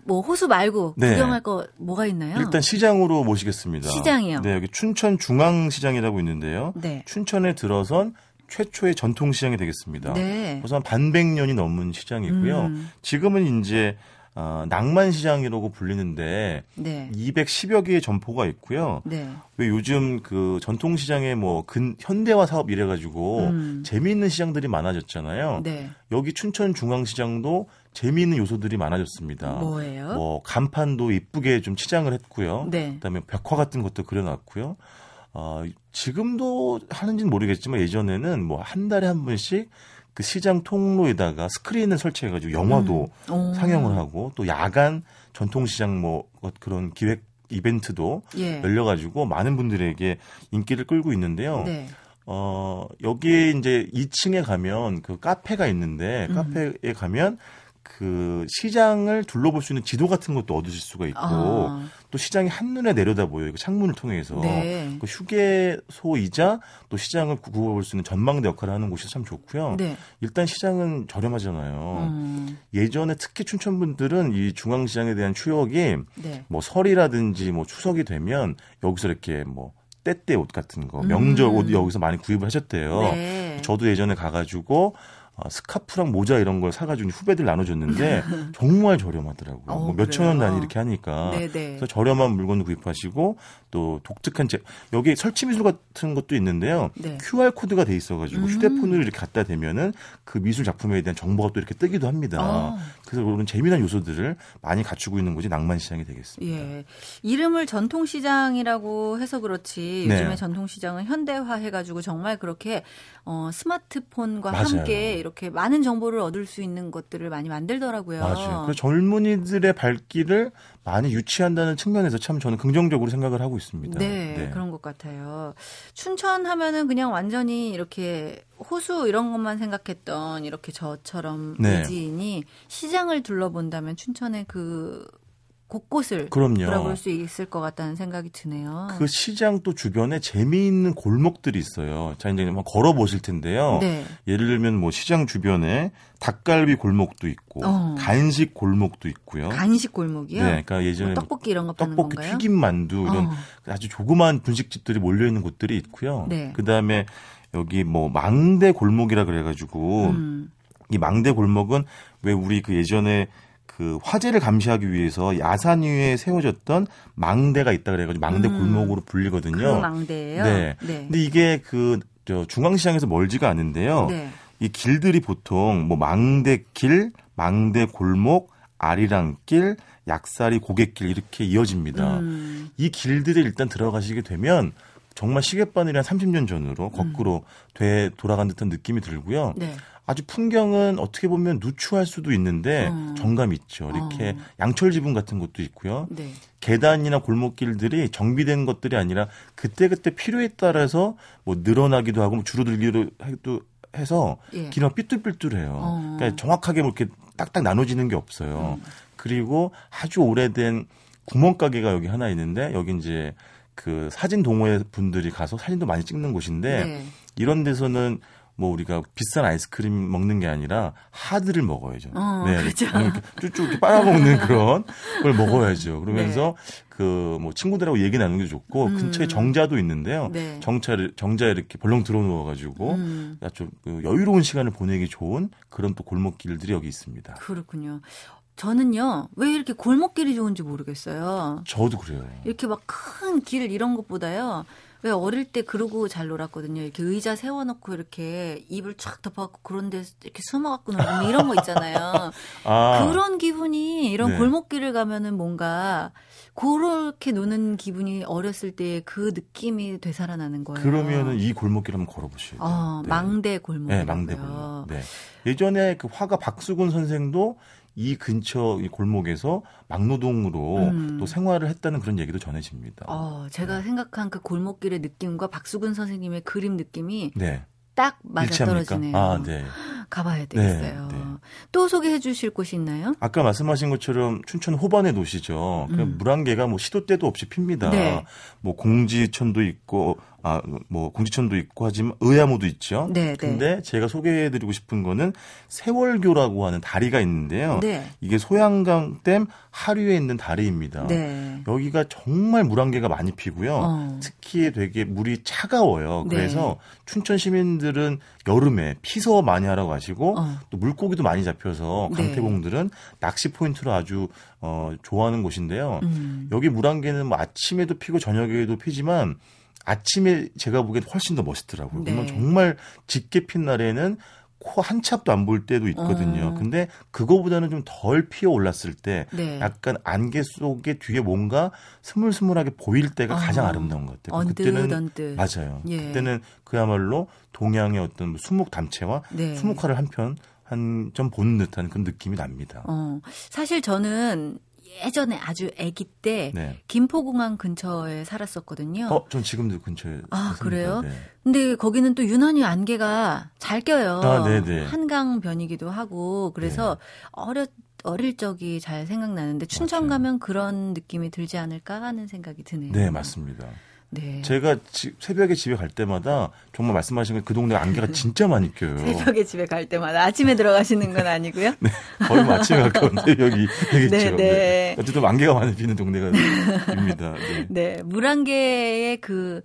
[SPEAKER 1] 뭐 호수 말고 네. 구경할 거 뭐가 있나요?
[SPEAKER 4] 일단 시장으로 모시겠습니다.
[SPEAKER 1] 시장이요.
[SPEAKER 4] 네, 여기 춘천 중앙시장이라고 있는데요. 네. 춘천에 들어선 최초의 전통 시장이 되겠습니다. 네. 우선 반백년이 넘은 시장이고요. 음. 지금은 이제 어, 낭만 시장이라고 불리는데 네. 210여 개의 점포가 있고요. 네. 왜 요즘 그 전통 시장에 뭐 근, 현대화 사업 이래 가지고 음. 재미있는 시장들이 많아졌잖아요. 네. 여기 춘천 중앙시장도 재미있는 요소들이 많아졌습니다.
[SPEAKER 1] 뭐예요?
[SPEAKER 4] 뭐 간판도 이쁘게 좀 치장을 했고요. 네. 그다음에 벽화 같은 것도 그려놨고요. 어, 지금도 하는지는 모르겠지만 예전에는 뭐 한 달에 한 번씩 그 시장 통로에다가 스크린을 설치해가지고 영화도 음. 상영을 하고 또 야간 전통시장 뭐 그런 기획 이벤트도 예. 열려가지고 많은 분들에게 인기를 끌고 있는데요. 네. 어, 여기에 이제 2층에 가면 그 카페가 있는데 음. 카페에 가면 그 시장을 둘러볼 수 있는 지도 같은 것도 얻으실 수가 있고 아. 또 시장이 한눈에 내려다 보여요. 그 창문을 통해서 네. 그 휴게소이자 또 시장을 구워볼 수 있는 전망대 역할을 하는 곳이 참 좋고요. 네. 일단 시장은 저렴하잖아요. 음. 예전에 특히 춘천 분들은 이 중앙시장에 대한 추억이 네. 뭐 설이라든지 뭐 추석이 되면 여기서 이렇게 뭐 때때 옷 같은 거 명절 음. 옷 여기서 많이 구입을 하셨대요. 네. 저도 예전에 가가지고 어, 스카프랑 모자 이런 걸 사가지고 후배들 나눠줬는데 정말 저렴하더라고요. 어, 뭐 몇천 원 단위 이렇게 하니까. 네네. 그래서 저렴한 물건도 구입하시고 또 독특한 제 여기 설치 미술 같은 것도 있는데요. 네. QR 코드가 돼 있어가지고 음. 휴대폰을 이렇게 갖다 대면은 그 미술 작품에 대한 정보가 또 이렇게 뜨기도 합니다. 어. 그래서 그런 재미난 요소들을 많이 갖추고 있는 곳이 낭만 시장이 되겠습니다.
[SPEAKER 1] 예. 이름을 전통 시장이라고 해서 그렇지 요즘에 네. 전통 시장은 현대화해가지고 정말 그렇게 어, 스마트폰과 맞아요. 함께 이렇게 많은 정보를 얻을 수 있는 것들을 많이 만들더라고요.
[SPEAKER 4] 맞아요. 그 젊은이들의 발길을 많이 유치한다는 측면에서 참 저는 긍정적으로 생각을 하고 있습니다.
[SPEAKER 1] 네, 네. 그런 것 같아요. 춘천 하면은 그냥 완전히 이렇게 호수 이런 것만 생각했던 이렇게 저처럼 네. 외지인이 시장을 둘러본다면 춘천의 그 곳곳을 그럼요. 돌아볼 수 있을 것 같다는 생각이 드네요.
[SPEAKER 4] 그 시장 또 주변에 재미있는 골목들이 있어요. 자 이제 한번 걸어 보실 텐데요. 네. 예를 들면 뭐 시장 주변에 닭갈비 골목도 있고 어. 간식 골목도 있고요.
[SPEAKER 1] 간식 골목이요?
[SPEAKER 4] 네, 그러니까 예전에
[SPEAKER 1] 뭐 떡볶이 이런 거 파는
[SPEAKER 4] 떡볶이,
[SPEAKER 1] 건가요?
[SPEAKER 4] 튀김 만두 이런 어. 아주 조그마한 분식집들이 몰려 있는 곳들이 있고요. 네. 그다음에 여기 뭐 망대 골목이라 그래가지고 음. 이 망대 골목은 왜 우리 그 예전에 그 화재를 감시하기 위해서 야산 위에 세워졌던 망대가 있다 그래가지고 망대 음. 골목으로 불리거든요. 그
[SPEAKER 1] 망대예요.
[SPEAKER 4] 네. 네. 근데 이게 그 저 중앙시장에서 멀지가 않은데요. 네. 이 길들이 보통 뭐 망대길, 망대 골목, 아리랑길, 약사리 고갯길 이렇게 이어집니다. 음. 이 길들이 일단 들어가시게 되면 정말 시계바늘이 한 30년 전으로 거꾸로 음. 돼 돌아간 듯한 느낌이 들고요. 네. 아주 풍경은 어떻게 보면 누추할 수도 있는데 어. 정감 있죠. 이렇게 어. 양철 지붕 같은 것도 있고요. 네. 계단이나 골목길들이 정비된 것들이 아니라 그때그때 필요에 따라서 뭐 늘어나기도 하고 뭐 줄어들기도 해도 해서 예. 길이 삐뚤삐뚤해요. 어. 그러니까 정확하게 뭐 이렇게 딱딱 나눠지는 게 없어요. 음. 그리고 아주 오래된 구멍가게가 여기 하나 있는데 여기 이제 그 사진 동호회 분들이 가서 사진도 많이 찍는 곳인데 네. 이런 데서는 뭐 우리가 비싼 아이스크림 먹는 게 아니라 하드를 먹어야죠.
[SPEAKER 1] 어, 네, 그렇죠.
[SPEAKER 4] 이렇게 쭉쭉 이렇게 빨아먹는 그런 걸 먹어야죠. 그러면서 네. 그뭐 친구들하고 얘기 나누는 게 좋고 음. 근처에 정자도 있는데요. 네. 정자를 정자에 이렇게 벌렁 들어 누워가지고 음. 좀그 여유로운 시간을 보내기 좋은 그런 또 골목길들이 여기 있습니다.
[SPEAKER 1] 그렇군요. 저는요, 왜 이렇게 골목길이 좋은지 모르겠어요.
[SPEAKER 4] 저도 그래요.
[SPEAKER 1] 이렇게 막 큰 길 이런 것보다요, 왜 어릴 때 그러고 잘 놀았거든요. 이렇게 의자 세워놓고 이렇게 입을 쫙 덮어갖고 그런 데 이렇게 숨어갖고 놀고 뭐 이런 거 있잖아요. 아. 그런 기분이 이런 네. 골목길을 가면은 뭔가 그렇게 노는 기분이 어렸을 때 그 느낌이 되살아나는 거예요.
[SPEAKER 4] 그러면은 이 골목길 한번 걸어보시죠.
[SPEAKER 1] 어, 네. 망대 골목.
[SPEAKER 4] 네, 망대 골목. 네. 예전에 그 화가 박수근 선생도 이 근처 이 골목에서 막노동으로 음. 또 생활을 했다는 그런 얘기도 전해집니다.
[SPEAKER 1] 어, 제가 네. 생각한 그 골목길의 느낌과 박수근 선생님의 그림 느낌이 네. 딱 맞아떨어지네요. 아, 네. 가봐야 되겠어요. 네, 네. 또 소개해 주실 곳이 있나요?
[SPEAKER 4] 아까 말씀하신 것처럼 춘천 호반의 도시죠. 음. 물안개가 뭐 시도 때도 없이 핍니다. 네. 뭐 공지천도 있고 아, 뭐 공지천도 있고 하지만 의암호도 있죠. 네, 네. 근데 네. 제가 소개해 드리고 싶은 거는 세월교라고 하는 다리가 있는데요. 네. 이게 소양강댐 하류에 있는 다리입니다. 네. 여기가 정말 물안개가 많이 피고요. 어. 특히 되게 물이 차가워요. 네. 그래서 춘천 시민들은 여름에 피서 많이 하러 가시고 어. 또 물고기도 많이 잡혀서 네. 강태공들은 낚시 포인트로 아주 어 좋아하는 곳인데요. 음. 여기 물안개는 뭐 아침에도 피고 저녁에도 피지만 아침에 제가 보기엔 훨씬 더 멋있더라고요. 네. 그러면 정말 짙게 핀 날에는 코 한 찹도 안볼 때도 있거든요. 어. 근데 그거보다는 좀 덜 피어 올랐을 때 네. 약간 안개 속에 뒤에 뭔가 스물스물하게 보일 때가 어. 가장 아름다운 것 같아요.
[SPEAKER 1] 언뜻, 그때는 언뜻.
[SPEAKER 4] 맞아요. 예. 그때는 그야말로 동양의 어떤 수묵 담채와 네. 수묵화를 한편 한점본 듯한 그런 느낌이 납니다.
[SPEAKER 1] 어. 사실 저는 예전에 아주 아기 때 네. 김포공항 근처에 살았었거든요.
[SPEAKER 4] 어, 전 지금도 근처에.
[SPEAKER 1] 아, 그래요? 네. 근데 거기는 또 유난히 안개가 잘 껴요. 아, 네네. 네. 한강변이기도 하고 그래서 네. 어렸 어릴 적이 잘 생각나는데 춘천 맞아요. 가면 그런 느낌이 들지 않을까 하는 생각이 드네요.
[SPEAKER 4] 네, 맞습니다. 네. 제가 지, 새벽에 집에 갈 때마다 정말 말씀하신 그 동네 안개가 진짜 많이 껴요.
[SPEAKER 1] 새벽에 집에 갈 때마다 아침에 들어가시는 건 아니고요? 네,
[SPEAKER 4] 거의 뭐 아침에 가까운데 여기 되겠죠. 네, 네. 네. 어쨌든 안개가 많이 피는 동네가입니다.
[SPEAKER 1] 네. 네, 물안개의 그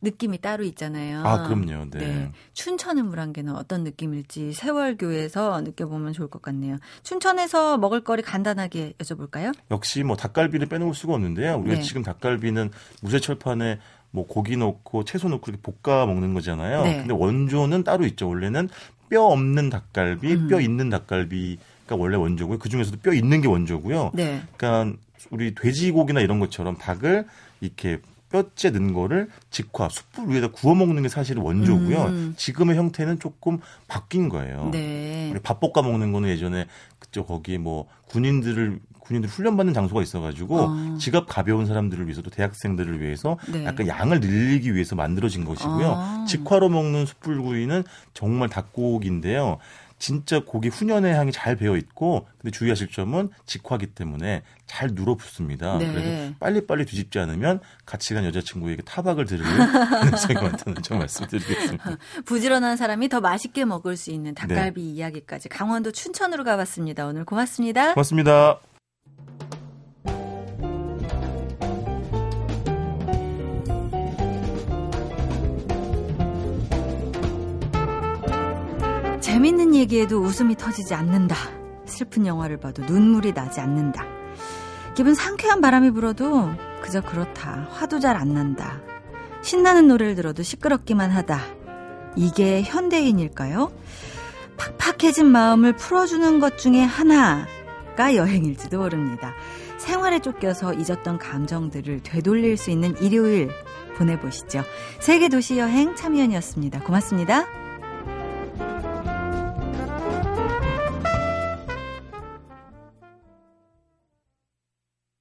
[SPEAKER 1] 느낌이 따로 있잖아요.
[SPEAKER 4] 아, 그럼요. 네. 네.
[SPEAKER 1] 춘천의 물안개는 어떤 느낌일지 세월교에서 느껴보면 좋을 것 같네요. 춘천에서 먹을거리 간단하게 여쭤볼까요?
[SPEAKER 4] 역시 뭐 닭갈비를 빼놓을 수가 없는데요. 우리가 네. 지금 닭갈비는 무쇠철판에 뭐 고기 넣고 채소 넣고 이렇게 볶아 먹는 거잖아요. 네. 근데 원조는 따로 있죠. 원래는 뼈 없는 닭갈비, 음. 뼈 있는 닭갈비 가 원래 원조고요. 그 중에서도 뼈 있는 게 원조고요. 네. 그러니까 우리 돼지고기나 이런 것처럼 닭을 이렇게 뼈째 넣은 거를 직화 숯불 위에다 구워 먹는 게 사실 원조고요. 음. 지금의 형태는 조금 바뀐 거예요. 네. 밥 볶아 먹는 거는 예전에 그쪽 거기에 뭐 군인들을 군인들 훈련받는 장소가 있어가지고 어. 지갑 가벼운 사람들을 위해서도 대학생들을 위해서 네. 약간 양을 늘리기 위해서 만들어진 것이고요. 어. 직화로 먹는 숯불구이는 정말 닭고기인데요. 진짜 고기 훈연의 향이 잘 배어 있고 근데 주의하실 점은 직화기 때문에 잘 눌어 붙습니다. 네. 그래서 빨리빨리 뒤집지 않으면 같이 간 여자친구에게 타박을 들을 가능성이 많다는 점 말씀드리겠습니다.
[SPEAKER 1] 부지런한 사람이 더 맛있게 먹을 수 있는 닭갈비 네. 이야기까지 강원도 춘천으로 가봤습니다. 오늘 고맙습니다.
[SPEAKER 4] 고맙습니다.
[SPEAKER 1] 재밌는 얘기에도 웃음이 터지지 않는다. 슬픈 영화를 봐도 눈물이 나지 않는다. 기분 상쾌한 바람이 불어도 그저 그렇다. 화도 잘 안 난다. 신나는 노래를 들어도 시끄럽기만 하다. 이게 현대인일까요? 팍팍해진 마음을 풀어주는 것 중에 하나가 여행일지도 모릅니다. 생활에 쫓겨서 잊었던 감정들을 되돌릴 수 있는 일요일 보내보시죠. 세계 도시 여행 참여연이었습니다. 고맙습니다.